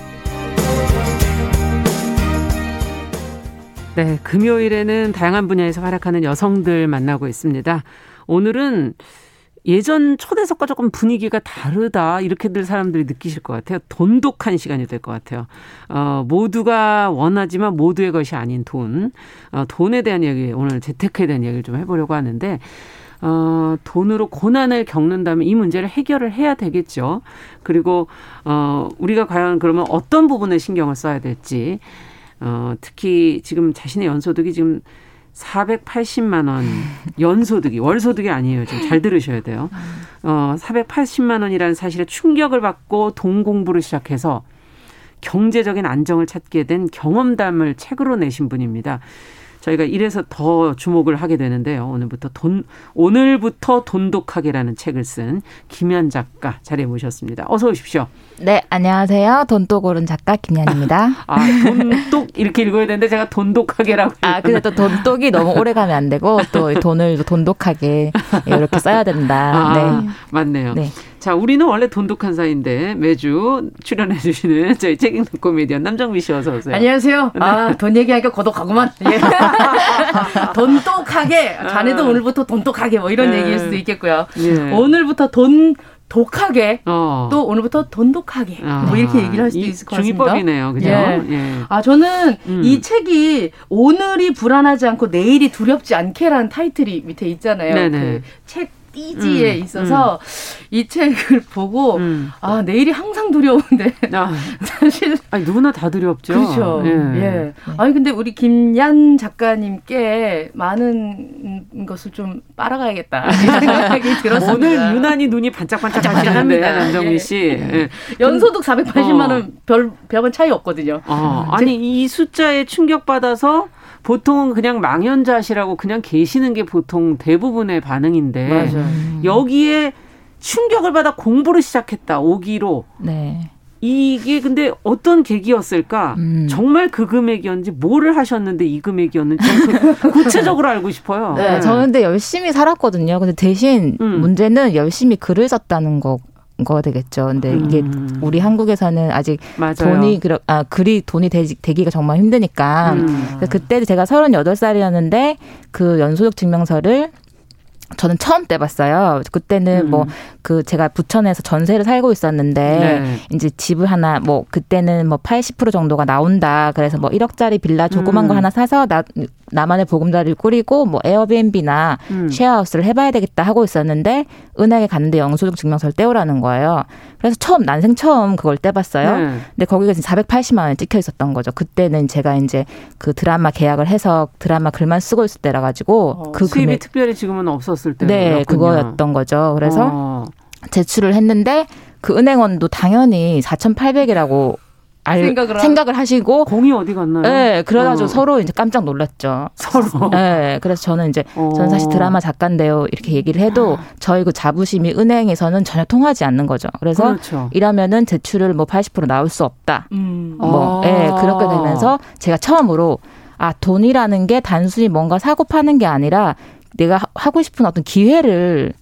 네, 금요일에는 다양한 분야에서 활약하는 여성들 만나고 있습니다. 오늘은 예전 초대석과 조금 분위기가 다르다 이렇게들 사람들이 느끼실 것 같아요. 돈독한 시간이 될 것 같아요. 어, 모두가 원하지만 모두의 것이 아닌 돈, 어, 돈에 대한 이야기 오늘 재테크에 대한 이야기를 좀 해보려고 하는데 어, 돈으로 고난을 겪는다면 이 문제를 해결을 해야 되겠죠. 그리고 어, 우리가 과연 그러면 어떤 부분에 신경을 써야 될지 어, 특히 지금 자신의 연소득이 지금 480만 원 연소득이 월소득이 아니에요. 좀잘 들으셔야 돼요. 어, 480만 원이라는 사실에 충격을 받고 돈 공부를 시작해서 경제적인 안정을 찾게 된 경험담을 책으로 내신 분입니다. 저희가 이래서 더 주목을 하게 되는데요. 오늘부터 돈 오늘부터 돈독하게라는 책을 쓴 김현 작가 자리에 모셨습니다. 어서 오십시오. 네, 안녕하세요. 돈독 오른 작가 김현입니다. 아, 돈독 이렇게 읽어야 되는데 제가 돈독하게라고. 아, 근데 또 돈독이 너무 오래 가면 안 되고 또 돈을 돈독하게 이렇게 써야 된다. 아, 네. 맞네요. 네. 자, 우리는 원래 돈독한 사이인데 매주 출연해 주시는 저희 책 읽는 코미디언 남정미 씨 어서 오세요. 안녕하세요. 아, 돈 얘기하니까 고독하구만. 예. 돈독하게. 자네도 아. 오늘부터 돈독하게 뭐 이런 네. 얘기일 수도 있겠고요. 예. 오늘부터 돈 독하게 어. 또 오늘부터 돈독하게 아, 뭐 이렇게 얘기를 할 수도 이 있을 것 같습니다. 중의법이네요. 그죠? 예. 예. 아 저는 음. 이 책이 오늘이 불안하지 않고 내일이 두렵지 않게라는 타이틀이 밑에 있잖아요. 네네. 그 책 띠지에 음, 있어서 이 책을 보고 음. 아 내일이 항상 두려운데 아, 사실 아니, 누구나 다 두렵죠. 그렇죠. 예. 아니 근데 우리 김얀 작가님께 많은 것을 좀 빨아가야겠다 생각이 들었습니다. 오늘 유난히 눈이 반짝반짝 하시는데 반짝반짝합니다. 남정미 예. 씨. 예. 연소득 480만 어. 원별 별반 차이 없거든요. 어, 아니 이 숫자에 충격 받아서 보통은 그냥 망연자실하고 그냥 계시는 게 보통 대부분의 반응인데 음. 여기에 충격을 받아 공부를 시작했다. 5기로. 네. 이게 근데 어떤 계기였을까? 음. 정말 그 금액이었는지 뭐를 하셨는데 이 금액이었는지 구체적으로 알고 싶어요. 네. 저는 근데 열심히 살았거든요. 근데 대신 음. 문제는 열심히 글을 썼다는 거. 가 되겠죠. 근데 이게 음. 우리 한국에서는 아직 맞아요. 돈이 그러, 아 글이 돈이 되지, 되기 가 정말 힘드니까 음. 그때 제가 38살이었는데 그 연소득 증명서를 저는 처음 떼봤어요. 그때는 음. 뭐그 제가 부천에서 전세를 살고 있었는데 네. 이제 집을 하나 뭐 그때는 뭐 80% 정도가 나온다. 그래서 뭐 1억짜리 빌라 조그만 음. 거 하나 사서 나 나만의 보금자리를 꾸리고 뭐 에어비앤비나 음. 쉐어하우스를 해봐야 되겠다 하고 있었는데 은행에 갔는데 영수증 증명서를 떼오라는 거예요. 그래서 처음 난생 처음 그걸 떼봤어요. 네. 근데 거기가 지금 480만 원이 찍혀 있었던 거죠. 그때는 제가 이제 그 드라마 계약을 해서 드라마 글만 쓰고 있을 때라 가지고 어, 그 수입이 금액 특별히 지금은 없었을 때 네 그거였던 거죠. 그래서 어. 제출을 했는데 그 은행원도 당연히 4,800이라고 알, 생각을 생각을, 하시고 공이 어디 갔나요? 네, 그래가지고 어. 서로 이제 깜짝 놀랐죠. 서로. 네, 그래서 저는 이제 어. 저는 사실 드라마 작가인데요 이렇게 얘기를 해도 저희 그 자부심이 은행에서는 전혀 통하지 않는 거죠. 그래서 그렇죠. 이러면은 제출을 뭐 80% 나올 수 없다. 음. 뭐, 아. 예, 그렇게 되면서 제가 처음으로 아, 돈이라는 게 단순히 뭔가 사고 파는 게 아니라 내가 하- 하고 싶은 어떤 기회를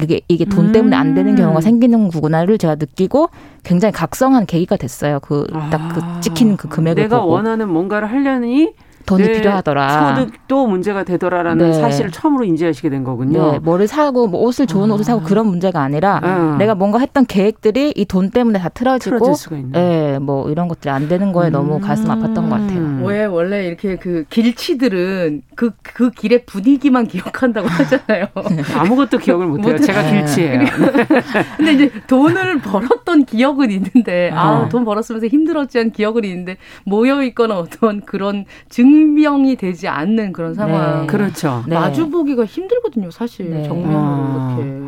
이게 이게 돈 때문에 안 되는 음. 경우가 생기는 구나를 제가 느끼고 굉장히 각성한 계기가 됐어요. 그 딱그 아. 찍힌 그 금액을 내가 보고 원하는 뭔가를 하려니 돈이 내 필요하더라. 소득도 문제가 되더라라는 네. 사실을 처음으로 인지하시게 된 거군요. 네, 뭐를 사고 뭐 옷을 좋은 옷을 사고 그런 문제가 아니라 아. 내가 뭔가 했던 계획들이 이 돈 때문에 다 틀어지고 틀어질 수가 있네. 예, 뭐 이런 것들이 안 되는 거에 너무 가슴 아팠던 것 같아요. 음. 왜 원래 이렇게 그 길치들은 그, 그 길의 분위기만 기억한다고 하잖아요. 아무것도 기억을 못 해요. 못- 제가 네. 길치예요. 근데 이제 돈을 벌었던 기억은 있는데, 아, 어. 돈 벌었으면서 힘들었지 않은 기억은 있는데, 모여 있거나 어떤 그런 증 명이 되지 않는 그런 상황. 네. 그렇죠. 네. 마주보기가 힘들거든요, 사실. 네. 정면으로 아. 이렇게.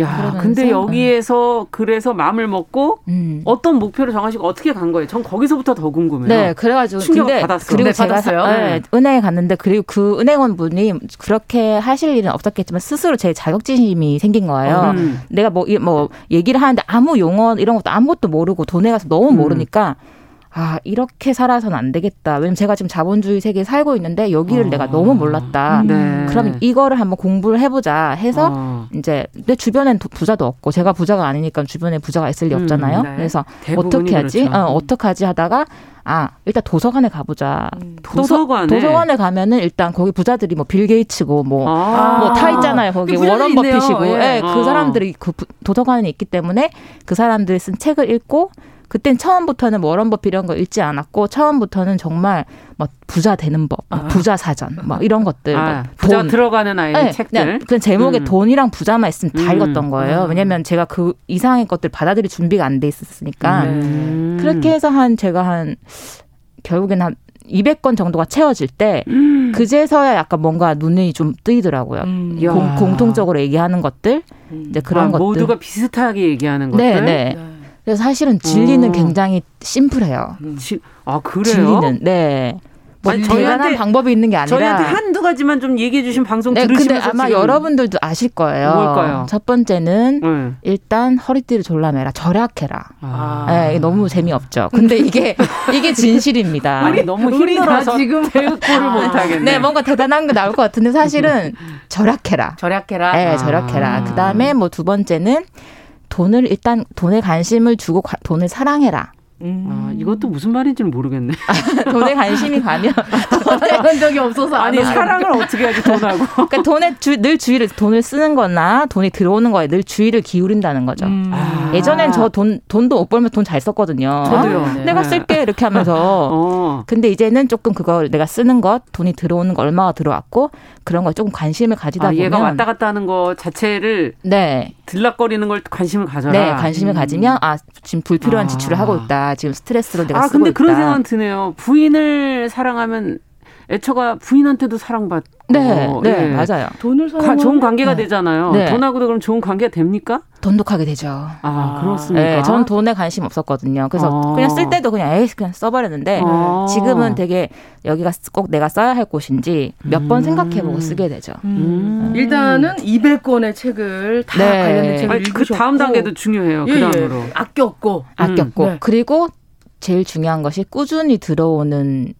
야, 근데 여기에서 그래서 마음을 먹고 음. 어떤 목표를 정하시고 어떻게 간 거예요? 전 거기서부터 더 궁금해요. 네, 그래가지고 충격을 근데 받았어. 그리고 네, 제가 받았어요? 사- 네, 은행에 갔는데 그리고 그 은행원 분이 그렇게 하실 일은 없었겠지만 스스로 제 자격지심이 생긴 거예요. 음. 내가 뭐, 이- 뭐 얘기를 하는데 아무 용어 이런 것도 아무것도 모르고 돈에 가서 너무 음. 모르니까 아 이렇게 살아서는 안 되겠다. 왜냐면 제가 지금 자본주의 세계에 살고 있는데 여기를 어. 내가 너무 몰랐다. 네. 그럼 이거를 한번 공부를 해보자 해서 어. 이제 내 주변엔 도- 부자도 없고 제가 부자가 아니니까 주변에 부자가 있을 리 음, 없잖아요. 네. 그래서 어떻게 하지? 그렇죠. 어, 어떻게 하지 하다가 아 일단 도서관에 가보자. 도서관에 도서관에 가면은 일단 거기 부자들이 뭐 빌 게이츠고 뭐 아. 뭐다 있잖아요. 거기 그 워런. 버핏이고, 예. 예, 그 어. 사람들이 그 부- 도서관에 있기 때문에 그 사람들이 쓴 책을 읽고 그땐 처음부터는 뭐 워런 버핏 이런 거 읽지 않았고 처음부터는 정말 막 부자 되는 법, 막 부자 사전, 막 이런 것들, 아, 막 부자 돈. 들어가는 아이 네, 책들. 그 제목에 음. 돈이랑 부자만 있으면 다 음. 읽었던 거예요. 왜냐면 제가 그 이상의 것들 받아들일 준비가 안 돼 있었으니까. 음. 그렇게 해서 한 제가 한 결국엔 한 200건 정도가 채워질 때 음. 그제서야 약간 뭔가 눈이 좀 뜨이더라고요. 음. 야. 공, 공통적으로 얘기하는 것들 이제 그런 아, 것들. 모두가 비슷하게 얘기하는 것들. 네, 네. 그래서 사실은 진리는 어. 굉장히 심플해요. 지- 아 그래요? 진리는 네. 아니, 대단한 방법이 있는 게 아니라 저희한테 한두 가지만 좀 얘기해 주신 방송 네, 들으시면서 근데 아마 여러분들도 아실 거예요. 뭘까요? 첫 번째는 네. 일단 허리띠를 졸라매라, 절약해라. 아. 네, 너무 재미없죠. 근데 이게 이게 진실입니다. 아니 너무 힘들어서 지금 대꾸를 못 하겠네. 네, 뭔가 대단한 게 나올 것 같은데 사실은 절약해라. 절약해라. 네, 아. 절약해라. 그 다음에 뭐 두 번째는 돈을 일단 돈에 관심을 주고 과- 돈을 사랑해라. 아, 이것도 무슨 말인지는 모르겠네. 돈에 관심이 가면 해본 적이 없어서 아니. 사랑을 어떻게 하지 돈하고. 그러니까 돈에 주, 늘 주의를 돈을 쓰는 거나 돈이 들어오는 거에 늘 주의를 기울인다는 거죠. 음. 아. 예전엔 저 돈 돈도 못 벌면 돈 잘 썼거든요. 저도요. 네. 내가 쓸게 이렇게 하면서 어. 근데 이제는 조금 그걸 내가 쓰는 것, 돈이 들어오는 거 얼마가 들어왔고 그런 거에 조금 관심을 가지다 아, 보면 얘가 왔다 갔다 하는 거 자체를 네, 들락거리는 걸 관심을 가져라. 네 관심을 가지면 아 지금 불필요한 아. 지출을 하고 있다. 지금 스트레스로 내가 아 쓰고 근데 있다. 그런 생각은 드네요. 부인을 사랑하면 애처가 부인한테도 사랑받고. 네, 네 예. 맞아요. 돈을 과- 사용 좋은 관계가 네. 되잖아요. 네. 돈하고도 그럼 좋은 관계가 됩니까? 돈독하게 되죠. 아, 아, 그렇습니까? 네, 전 돈에 관심 없었거든요. 그래서 어. 그냥 쓸 때도 그냥 에이 그냥 써버렸는데 어. 지금은 되게 여기가 꼭 내가 써야 할 곳인지 몇번 음. 생각해보고 쓰게 되죠. 음. 일단은 200권의 책을 다 네. 관련된 책을 아니, 그 읽으셨고 다음 단계도 중요해요. 예, 그 예. 다음으로. 아꼈고 아꼈고 네. 그리고 제일 중요한 것이 꾸준히 들어오는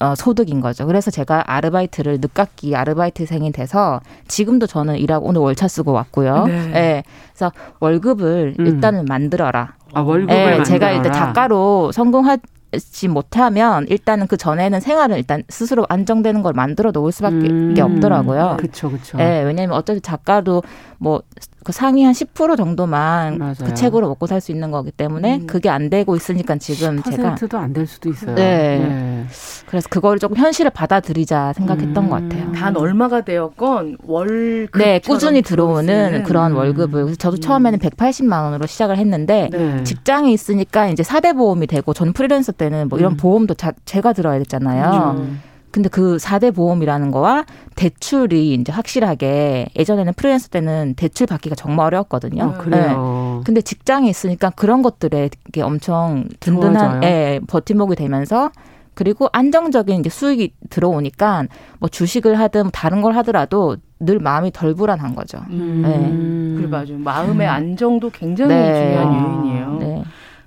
어, 소득인 거죠. 그래서 제가 아르바이트를 늦깎이 아르바이트생이 돼서 지금도 저는 일하고 오늘 월차 쓰고 왔고요. 네. 예. 그래서 월급을 음. 일단은 만들어라. 아, 월급을 예, 만들어라. 제가 일단 작가로 성공하 지 못하면 일단은 그 전에는 생활을 일단 스스로 안정되는 걸 만들어 놓을 수밖에 음. 없더라고요. 그쵸, 그쵸. 예, 왜냐면 어차피 작가도 뭐 그 상위 한 10% 정도만 맞아요. 그 책으로 먹고 살 수 있는 거기 때문에 음. 그게 안 되고 있으니까 지금 제가 10%도 안 될 수도 있어요. 네. 그래서 그거를 조금 현실을 받아들이자 생각했던 음. 것 같아요. 단 얼마가 되었건 월급 네, 꾸준히 들어오는 그런 월급을 그래서 저도 처음에는 180만 원으로 시작을 했는데 네. 직장에 있으니까 이제 사대 보험이 되고 저는 프리랜서 때는 뭐 이런 음. 보험도 자, 제가 들어야 됐잖아요. 그렇죠. 근데 그 4대 보험이라는 거와 대출이 이제 확실하게 예전에는 프리랜서 때는 대출 받기가 정말 어려웠거든요. 아, 그래요. 근데 직장에 있으니까 그런 것들에 이게 엄청 든든한? 예, 버팀목이 되면서 그리고 안정적인 이제 수익이 들어오니까 뭐 주식을 하든 다른 걸 하더라도 늘 마음이 덜 불안한 거죠. 음. 그래 맞아요. 마음의 안정도 굉장히 네. 중요한 아. 요인이에요.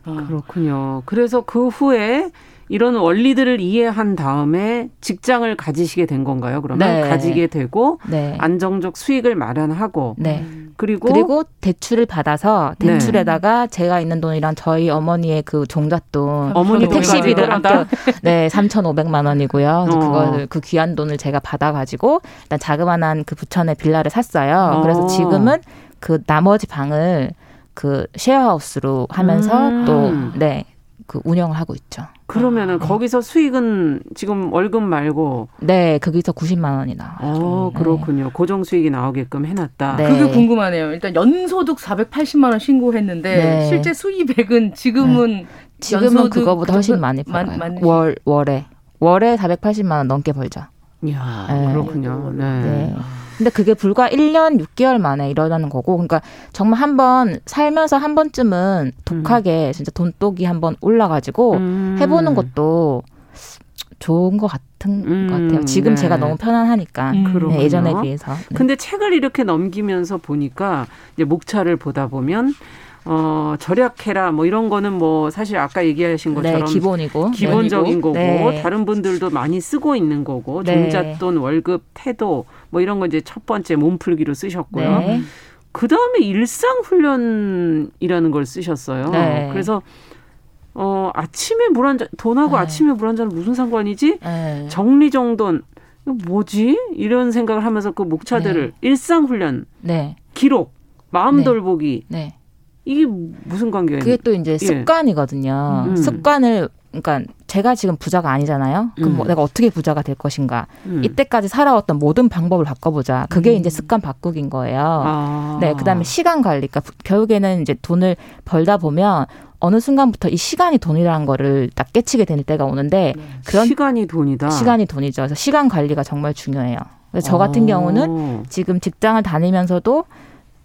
네. 아. 그렇군요. 그래서 그 후에 이런 원리들을 이해한 다음에 직장을 가지시게 된 건가요? 그러면 네. 가지게 되고 네. 안정적 수익을 마련하고 네. 그리고, 그리고 대출을 받아서 네. 대출에다가 제가 있는 돈이랑 저희 어머니의 그 종잣돈 어머니 그 택시비를 아껴 네 3,500만 원이고요. 어. 그거를 그 귀한 돈을 제가 받아 가지고 일단 자그마한 그 부천에 빌라를 샀어요. 어. 그래서 지금은 그 나머지 방을 그 쉐어하우스로 하면서 음. 또네 그 운영을 하고 있죠. 그러면은 거기서 수익은 지금 월급 말고 네 거기서 90만 원이 나와요. 어 그렇군요. 고정 수익이 나오게끔 해놨다. 네. 그게 궁금하네요. 일단 연소득 480만 원 신고했는데 네. 실제 수입액은 지금은 지금은 그거보다 훨씬 그 많이 많- 벌어요. 많으시- 월 월에 월에 480만 원 넘게 벌죠. 이야 네. 그렇군요. 네. 네. 근데 그게 불과 1년 6개월 만에 일어나는 거고, 그러니까 정말 한 번 살면서 한 번쯤은 독하게 진짜 돈독이 한번 올라가지고 음. 해보는 것도 좋은 것 같은 음, 것 같아요. 지금 네. 제가 너무 편안하니까 음. 네. 예전에 비해서. 네. 근데 책을 이렇게 넘기면서 보니까 이제 목차를 보다 보면 어 절약해라 뭐 이런 거는 뭐 사실 아까 얘기하신 네, 것처럼 기본이고. 기본적인 거고 네. 다른 분들도 많이 쓰고 있는 거고 네. 종잣돈 월급 태도 뭐 이런 거 이제 첫 번째 몸풀기로 쓰셨고요. 네. 그 다음에 일상 훈련이라는 걸 쓰셨어요. 네. 그래서 어 아침에 물 한 잔 돈하고 네. 아침에 물 한 잔은 무슨 상관이지? 네. 정리정돈 뭐지? 이런 생각을 하면서 그 목차들을 일상 훈련 네. 기록 마음 네. 돌보기 네. 이게 무슨 관계예요? 그게 또 이제 습관이거든요. 음. 습관을 그러니까 제가 지금 부자가 아니잖아요. 그럼 뭐 음. 내가 어떻게 부자가 될 것인가? 음. 이때까지 살아왔던 모든 방법을 바꿔보자. 그게 이제 습관 바꾸기인 거예요. 아. 네, 그다음에 시간 관리. 그러니까 결국에는 이제 돈을 벌다 보면 어느 순간부터 이 시간이 돈이라는 거를 딱 깨치게 되는 때가 오는데 그런 시간이 돈이다. 시간이 돈이죠. 그래서 시간 관리가 정말 중요해요. 그래서 저 같은 어. 경우는 지금 직장을 다니면서도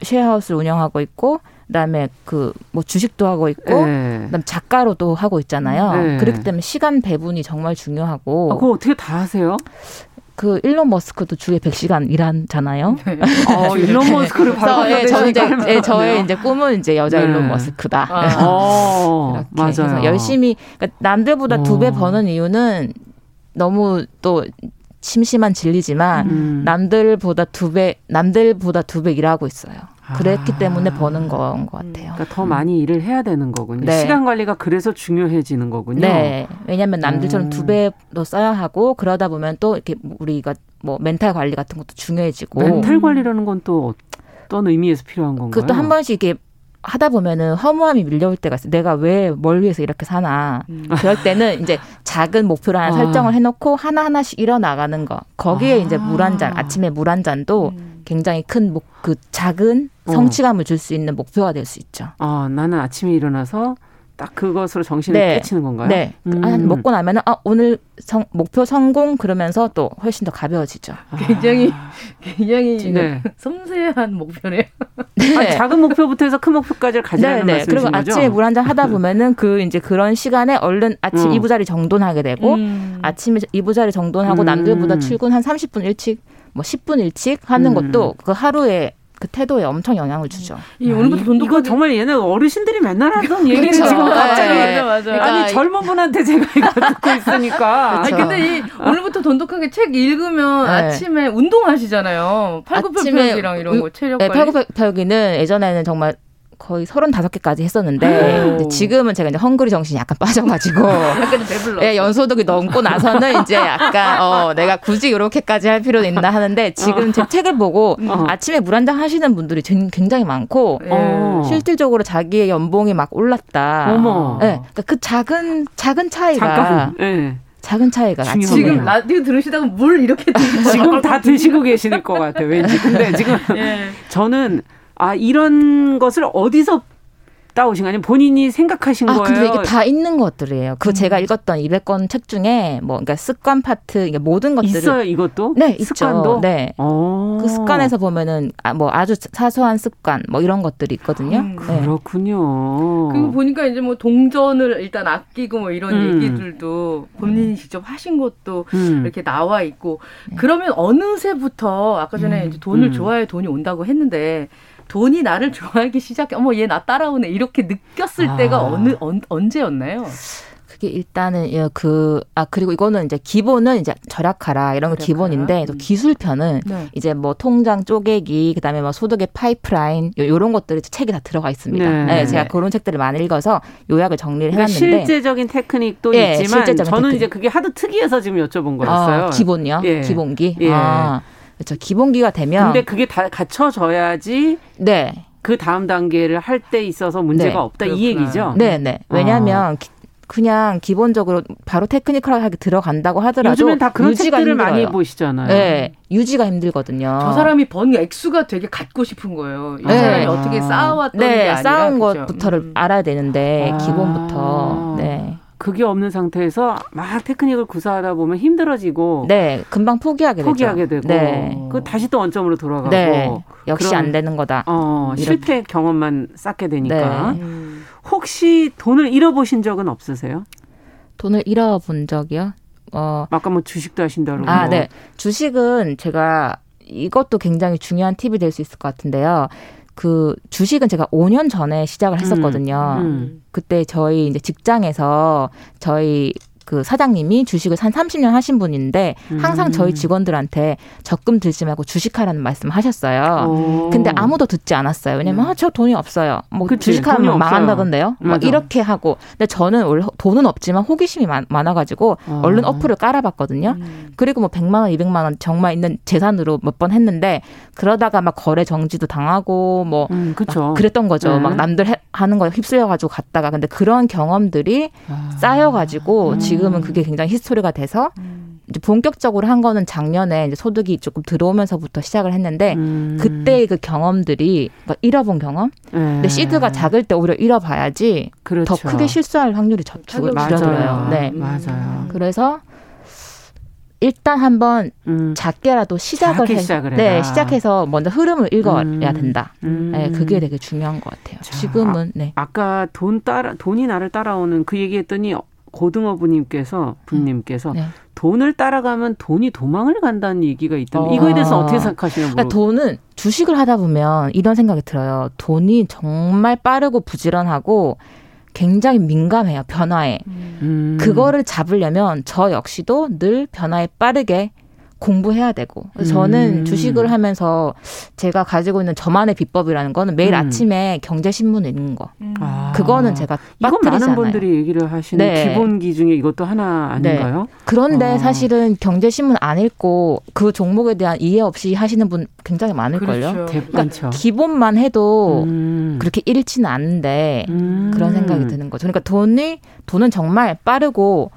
쉐어하우스를 운영하고 있고 그다음에 그 뭐 주식도 하고 있고 네. 그다음 작가로도 하고 있잖아요. 네. 그렇기 때문에 시간 배분이 정말 중요하고 아, 그거 어떻게 다 하세요? 그 일론 머스크도 주에 100시간 일하잖아요. 어, 일론 머스크를 바로 예, 저는 이제. 예, 저의 이제 꿈은 이제 여자 네. 일론 머스크다. 아. 어, 이렇게 맞아요. 해서 열심히 그러니까 남들보다 두배 어. 버는 이유는 너무 또 심심한 진리지만 음. 남들보다 두 배 남들보다 두 배 일하고 있어요. 그랬기 아. 때문에 버는 건 것 같아요. 그러니까 더 많이 일을 해야 되는 거군요. 네. 시간 관리가 그래서 중요해지는 거군요. 네. 왜냐하면 남들처럼 음. 두 배도 써야 하고 그러다 보면 또 이렇게 우리가 뭐 멘탈 관리 같은 것도 중요해지고 멘탈 관리라는 건 또 어떤 의미에서 필요한 건가요? 그것도 한 번씩 이렇게 하다 보면은 허무함이 밀려올 때가 있어요. 내가 왜 뭘 위해서 이렇게 사나. 그럴 때는 이제 작은 목표를 하나 아. 설정을 해놓고 하나 하나씩 일어 나가는 거. 거기에 아. 이제 물 한 잔, 아침에 물 한 잔도 음. 굉장히 큰 목, 그 작은 어. 성취감을 줄 수 있는 목표가 될 수 있죠. 아, 나는 아침에 일어나서 딱 그것으로 정신을 네. 깨치는 건가요? 네. 음. 아, 먹고 나면은 아 오늘 성, 목표 성공 그러면서 또 훨씬 더 가벼워지죠. 굉장히 굉장히 네. 섬세한 목표네요. 아니, 작은 목표부터 해서 큰 목표까지를 가지라는 네, 네. 말씀이신 그리고 거죠? 아침에 물 한 잔 하다 보면은 그 이제 그런 시간에 얼른 아침 음. 이부자리 정돈하게 되고 음. 아침에 이부자리 정돈하고 음. 남들보다 출근 한 30분 일찍 뭐 10분 일찍 하는 음. 것도 그 하루에 그 태도에 엄청 영향을 주죠. 이 오늘부터 돈독 이거 정말 얘네 어르신들이 맨날 하던 얘기를 그렇죠. 지금 갑자기 네. 맞아 맞아. 아니 젊은 분한테 제가 이거 듣고 있으니까 아니 근데 이 오늘부터 돈독하게 책 읽으면 네. 아침에 운동하시잖아요. 팔굽혀펴기랑 이런 거 체력 네, 관리. 팔굽혀펴기는 예전에는 정말 거의 35개까지 했었는데 오. 이제 지금은 제가 이제 헝그리 정신이 약간 빠져가지고 약간 배불러. 예, 연소득이 넘고 나서는 이제 약간 어 내가 굳이 이렇게까지 할 필요는 있나 하는데 지금 제 책을 보고 어. 아침에 물 한 잔 하시는 분들이 전- 굉장히 많고 예. 어. 실질적으로 자기의 연봉이 막 올랐다. 어머. 예, 그러니까 그 작은 작은 차이가 예. 작은 차이가 중요하네요. 지금 라디오 들으시다가 물 이렇게 지금 다 드시고 계실 것 같아 왠지 근데 지금 예. 저는 아 이런 것을 어디서 따오신 거 아니면 본인이 생각하신 아, 거예요? 근데 이게 다 있는 것들이에요. 그 제가 읽었던 200권 책 중에 뭐 그러니까 습관 파트, 이게 모든 것들을 있어요 이것도? 네, 있죠. 습관도? 네. 어. 그 습관에서 보면은 아, 뭐 아주 사소한 습관 뭐 이런 것들이 있거든요. 음, 네. 그렇군요. 그리고 보니까 이제 뭐 동전을 일단 아끼고 뭐 이런 음. 얘기들도 본인이 직접 하신 것도 음. 이렇게 나와 있고 그러면 어느새부터 아까 전에 이제 돈을 음. 좋아해 돈이 온다고 했는데 돈이 나를 좋아하기 시작해 어머 얘 나 따라오네 이렇게 느꼈을 아. 때가 어느 언, 언제였나요? 그게 일단은 예, 그, 아, 그리고 이거는 이제 기본은 이제 절약하라 이런 거 절약하라. 기본인데 또 음. 기술편은 네. 이제 뭐 통장 쪼개기, 그 다음에 뭐 소득의 파이프라인, 요, 요런 것들이 책에 다 들어가 있습니다. 네. 네. 제가 그런 책들을 많이 읽어서 요약을 정리를 그러니까 해놨는데. 실제적인 테크닉도 예, 있지만 실제적인 저는 테크닉. 이제 그게 하도 특이해서 지금 여쭤본 거였어요. 아, 기본이요? 예. 기본기? 예. 아, 그렇죠. 기본기가 되면. 근데 그게 다 갖춰져야지 네. 그 다음 단계를 할 때 있어서 문제가 네. 없다 이 그렇구나. 얘기죠. 네, 네. 아. 왜냐하면 기- 그냥 기본적으로 바로 테크니컬하게 들어간다고 하더라도 요즘엔 다 그런 유지가 책들을 힘들어요. 많이 보시잖아요. 네, 유지가 힘들거든요. 저 사람이 번 액수가 되게 갖고 싶은 거예요. 이 네. 사람이 어떻게 쌓아왔던 게 네, 아니라 쌓은 그죠? 것부터를 음. 알아야 되는데 아. 기본부터 네, 그게 없는 상태에서 막 테크닉을 구사하다 보면 힘들어지고 네, 금방 포기하게 되죠. 포기하게 되고 네, 그 다시 또 원점으로 돌아가고 네, 역시 안 되는 거다. 어. 실패 경험만 쌓게 되니까 네. 음. 혹시 돈을 잃어보신 적은 없으세요? 돈을 잃어본 적이요? 어, 아까 뭐 주식도 하신다 그러고 아, 네. 주식은 제가 이것도 굉장히 중요한 팁이 될 수 있을 것 같은데요. 그 주식은 제가 5년 전에 시작을 했었거든요. 음. 그때 저희 이제 직장에서 저희 그 사장님이 주식을 한 30년 하신 분인데 항상 음. 저희 직원들한테 적금 들지 말고 주식하라는 말씀 하셨어요. 어. 근데 아무도 듣지 않았어요. 왜냐면 아, 저 돈이 없어요. 뭐 그치, 주식하면. 망한다던데요. 막 맞아. 이렇게 하고. 근데 저는 원래 돈은 없지만 호기심이 많, 많아가지고 어. 얼른 어플을 깔아봤거든요. 음. 그리고 뭐 100만 원, 200만 원 정말 있는 재산으로 몇 번 했는데 그러다가 막 거래 정지도 당하고 뭐 음, 그랬던 거죠. 네. 막 남들 해- 하는 거에 휩쓸려가지고 갔다가 근데 그런 경험들이 아. 쌓여가지고 음. 지금은 그게 굉장히 히스토리가 돼서 이제 본격적으로 한 거는 작년에 이제 소득이 조금 들어오면서부터 시작을 했는데 음. 그때의 그 경험들이 막 잃어본 경험. 네. 근데 시드가 작을 때 오히려 잃어봐야지 그렇죠. 더 크게 실수할 확률이 저- 맞아요. 줄어들어요. 네. 맞아요. 그래서 일단 한번 음. 작게라도 시작을 해 시작을 네, 시작해서 먼저 흐름을 읽어야 음. 된다. 음. 네, 그게 되게 중요한 것 같아요. 자, 지금은 네. 아, 까돈 따라 돈이 나를 따라오는 그 얘기했더니 고등어부님께서 분님께서 네. 돈을 따라가면 돈이 도망을 간다는 얘기가 있던데 어. 이거에 대해서 어떻게 생각하시나요? 그러니까 돈은 주식을 하다 보면 이런 생각이 들어요. 돈이 정말 빠르고 부지런하고 굉장히 민감해요 변화에. 음. 그거를 잡으려면 저 역시도 늘 변화에 빠르게 공부해야 되고 저는 음. 주식을 하면서 제가 가지고 있는 저만의 비법이라는 거는 매일 음. 아침에 경제 신문 읽는 거 음. 아. 그거는 제가 이건 많은. 분들이 얘기를 하시는 네. 기본기 중에 이것도 하나 아닌가요? 네. 그런데 아. 사실은 경제 신문 안 읽고 그 종목에 대한 이해 없이 하시는 분 굉장히 많을 걸요. 그렇죠. 그러니까 기본만 해도 음. 그렇게 잃지는 않는데 음. 그런 생각이 드는 거죠. 그러니까 돈이 돈은 정말 빠르고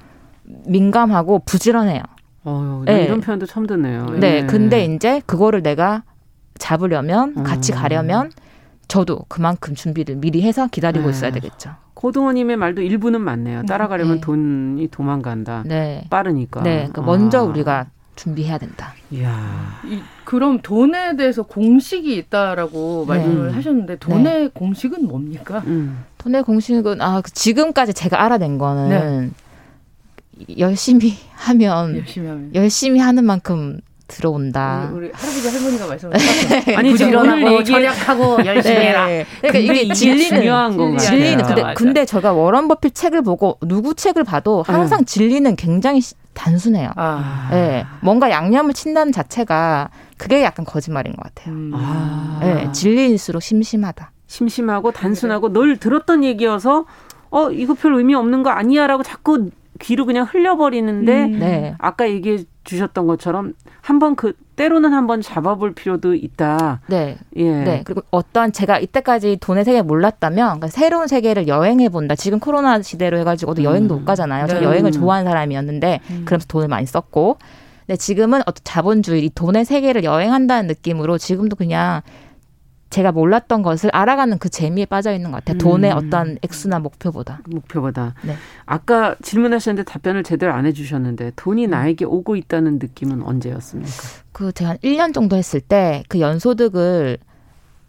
민감하고 부지런해요. 어, 네. 이런 표현도 처음 듣네요. 네, 예. 근데 이제 그거를 내가 잡으려면 음. 같이 가려면 저도 그만큼 준비를 미리 해서 기다리고 네. 있어야 되겠죠. 고등어님의 말도 일부는 맞네요. 따라가려면 네. 돈이 도망간다. 네. 빠르니까. 네, 그러니까 먼저 아. 우리가 준비해야 된다. 이야. 이, 그럼 돈에 대해서 공식이 있다라고 네. 말씀을 하셨는데 돈의 네. 공식은 뭡니까? 음. 돈의 공식은 아그 지금까지 제가 알아낸 거는 네. 열심히 하면 열심히, 하면. 열심히 하는 만큼 들어온다. 우리, 우리 할아버지 할머니가 말씀하셨죠. 아니 부지런하고 절약하고 열심히 네. 해라. 그러니까 이게 진리는 중요한 건가요? 진리는 근데 맞아. 근데 제가 워런 버핏 책을 보고 누구 책을 봐도 항상 음. 진리는 굉장히 단순해요. 아. 네, 뭔가 양념을 친다는 자체가 그게 약간 거짓말인 것 같아요. 음. 아. 네, 진리일수록 심심하다. 심심하고 단순하고 늘 들었던 얘기여서 어 이거 별 의미 없는 거 아니야라고 자꾸 귀로 그냥 흘려버리는데 음. 네. 아까 얘기해 주셨던 것처럼 한번 그 때로는 한번 잡아볼 필요도 있다. 네. 예. 네. 그리고 어떤 제가 이때까지 돈의 세계 몰랐다면 그러니까 새로운 세계를 여행해 본다. 지금 코로나 시대로 해가지고도 음. 여행도 못 가잖아요. 네. 저 여행을 좋아하는 사람이었는데 음. 그러면서 돈을 많이 썼고. 근데 지금은 어떤 자본주의, 이 돈의 세계를 여행한다는 느낌으로 지금도 그냥 제가 몰랐던 것을 알아가는 그 재미에 빠져 있는 것 같아요. 돈의 음. 어떤 액수나 목표보다. 목표보다. 네. 아까 질문하셨는데 답변을 제대로 안 해주셨는데 돈이 음. 나에게 오고 있다는 느낌은 언제였습니까? 그 제가 한 1년 정도 했을 때 그 연소득을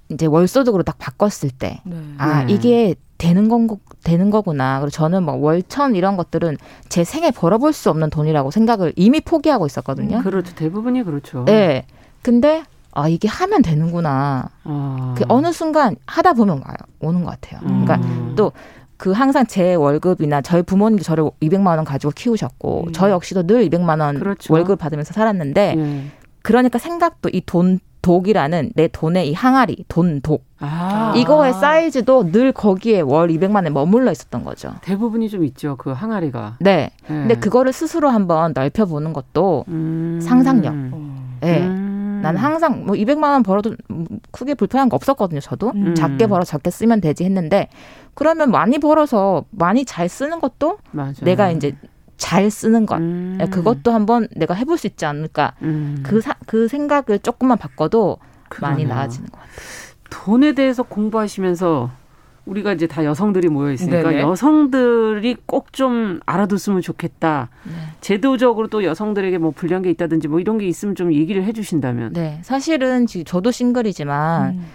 이제 월소득으로 딱 바꿨을 때, 네. 아 네. 이게 되는 건 되는 거구나. 그리고 저는 뭐 월천 이런 것들은 제 생에 벌어볼 수 없는 돈이라고 생각을 이미 포기하고 있었거든요. 음, 그렇죠. 대부분이 그렇죠. 네. 근데 아 이게 하면 되는구나. 아. 그 어느 순간 하다 보면 와요. 오는 것 같아요. 음. 그러니까 또 그 항상 제 월급이나 저희 부모님도 저를 200만 원 가지고 키우셨고 음. 저 역시도 늘 200만 원 그렇죠. 월급 받으면서 살았는데 음. 그러니까 생각도 이 돈 독이라는 내 돈의 이 항아리 돈 독 아. 이거의 사이즈도 늘 거기에 월 200만 원에 머물러 있었던 거죠. 대부분이 좀 있죠. 그 항아리가. 네. 네. 근데 그거를 스스로 한번 넓혀 보는 것도 음. 상상력. 네. 음. 나는 항상 뭐 200만 원 벌어도 크게 불편한 거 없었거든요. 저도 음. 작게 벌어 적게 쓰면 되지 했는데 그러면 많이 벌어서 많이 잘 쓰는 것도 맞아. 내가 이제 잘 쓰는 것 음. 예, 그것도 한번 내가 해볼 수 있지 않을까 음. 그, 사, 그 생각을 조금만 바꿔도 그러네요. 많이 나아지는 것 같아요. 돈에 대해서 공부하시면서 우리가 이제 다 여성들이 모여 있으니까 네네. 여성들이 꼭 좀 알아뒀으면 좋겠다. 네. 제도적으로 또 여성들에게 뭐 불리한 게 있다든지 뭐 이런 게 있으면 좀 얘기를 해주신다면. 네, 사실은 지금 저도 싱글이지만. 음.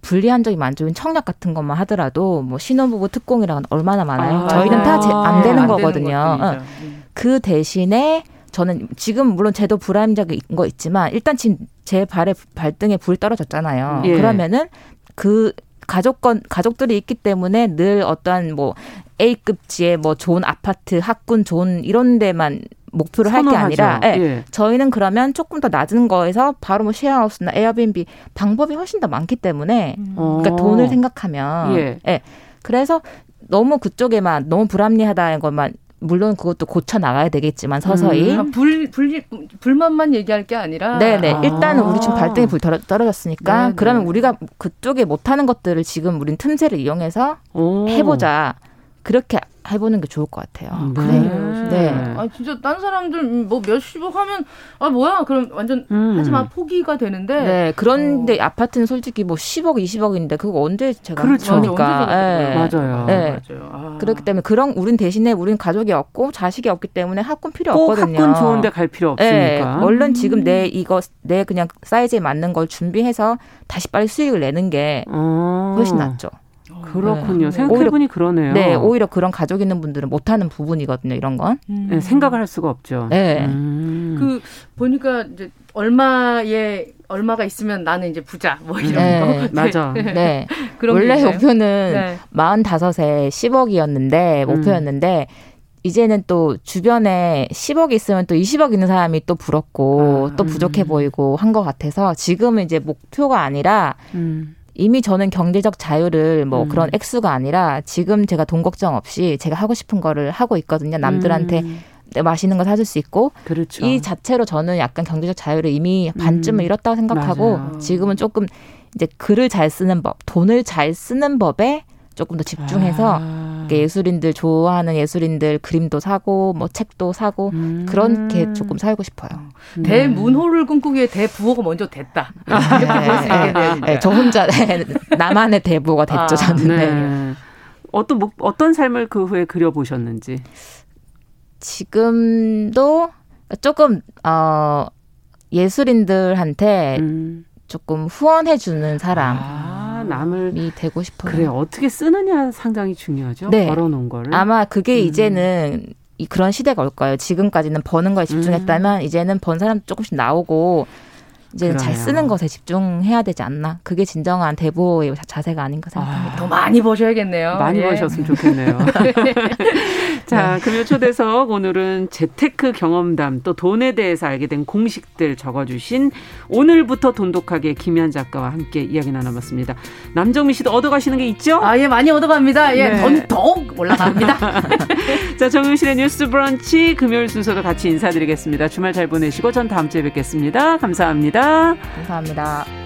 불리한 적이 많죠. 청약 같은 것만 하더라도 뭐 신혼부부 특공이랑 얼마나 많아요. 아, 저희는 다 안 되는 아, 거거든요. 응. 그 대신에 저는 지금 물론 제도 불안정인 거 있지만 일단 지금 제 발에 발등에 불 떨어졌잖아요. 예. 그러면은 그 가족건 가족들이 있기 때문에 늘 어떠한 뭐 A급지의 뭐 좋은 아파트, 학군 좋은 이런 데만 목표를 할 게 아니라 예. 예. 저희는 그러면 조금 더 낮은 거에서 바로 뭐 쉐어하우스나 에어비앤비 방법이 훨씬 더 많기 때문에 음. 그러니까 돈을 생각하면 예. 예. 그래서 너무 그쪽에만 너무 불합리하다는 것만 물론 그것도 고쳐 나가야 되겠지만 서서히 음. 불, 불, 불만만 얘기할 게 아니라 네네 아. 일단은 우리 지금 발등에 불 떨어졌으니까 네네. 그러면 우리가 그쪽에 못하는 것들을 지금 우린 틈새를 이용해서 오. 해보자 그렇게 해보는 게 좋을 것 같아요. 네. 네. 네. 아 진짜 딴 사람들 뭐 몇십억 하면 아 뭐야 그럼 완전 음. 하지만 포기가 되는데. 네. 그런데 어. 아파트는 솔직히 뭐 10억, 20억인데 그거 언제 제가 그렇죠. 그러니까 네. 맞아요. 네. 맞아요. 아. 그렇기 때문에 그런 우린 대신에 우린 가족이 없고 자식이 없기 때문에 학군 필요 없거든요. 학군 좋은데 갈 필요 없으니까. 네. 얼른 지금 내 이거 내 그냥 사이즈에 맞는 걸 준비해서 다시 빨리 수익을 내는 게 어. 훨씬 낫죠. 그렇군요. 네. 생각해보니 그러네요. 네, 오히려 그런 가족 있는 분들은 못하는 부분이거든요. 이런 건. 음. 네, 생각을 할 수가 없죠. 네. 음. 그 보니까 이제 얼마에 얼마가 있으면 나는 이제 부자 뭐 이런 네, 거. 맞아. 네. 원래 목표는 네. 45에 10억이었는데 목표였는데 음. 이제는 또 주변에 10억 있으면 또 20억 있는 사람이 또 부럽고 아, 또 부족해 음. 보이고 한 것 같아서 지금은 이제 목표가 아니라 음. 이미 저는 경제적 자유를 뭐 음. 그런 액수가 아니라 지금 제가 돈 걱정 없이 제가 하고 싶은 거를 하고 있거든요. 남들한테 음. 맛있는 거 사줄 수 있고 그렇죠. 이 자체로 저는 약간 경제적 자유를 이미 반쯤을 음. 잃었다고 생각하고 맞아요. 지금은 조금 이제 글을 잘 쓰는 법, 돈을 잘 쓰는 법에 조금 더 집중해서 아. 예술인들 좋아하는 예술인들 그림도 사고 뭐 책도 사고 음. 그렇게 조금 살고 싶어요. 네. 대문호를 꿈꾸기 에 대부호가 먼저 됐다. 아, 네, 네, 네, 저 혼자 나만의 대부호가 됐죠. 아, 저는. 네. 어떤 뭐, 어떤 삶을 그 후에 그려보셨는지. 지금도 조금 어 예술인들한테 음. 조금 후원해 주는 사람. 아, 남을 되고 싶어요. 그래 어떻게 쓰느냐 상당히 중요하죠. 네. 벌어놓은 거를. 아마 그게 음. 이제는 이 그런 시대가 올 거예요. 지금까지는 버는 거에 집중했다면 음. 이제는 번 사람 조금씩 나오고 이제 잘 쓰는 것에 집중해야 되지 않나. 그게 진정한 대보의 자세가 아닌가 생각합니다. 아, 더 많이 버셔야겠네요. 많이 예. 버셨으면 좋겠네요. 자, 네. 금요 초대석 오늘은 재테크 경험담 또 돈에 대해서 알게 된 공식들 적어주신 오늘부터 돈독하게 김현 작가와 함께 이야기 나눠봤습니다. 남정미 씨도 얻어가시는 게 있죠? 아, 예, 많이 얻어갑니다. 예, 네. 돈 더욱 올라갑니다. 자, 정용실의 뉴스 브런치 금요일 순서도 같이 인사드리겠습니다. 주말 잘 보내시고 전 다음 주에 뵙겠습니다. 감사합니다.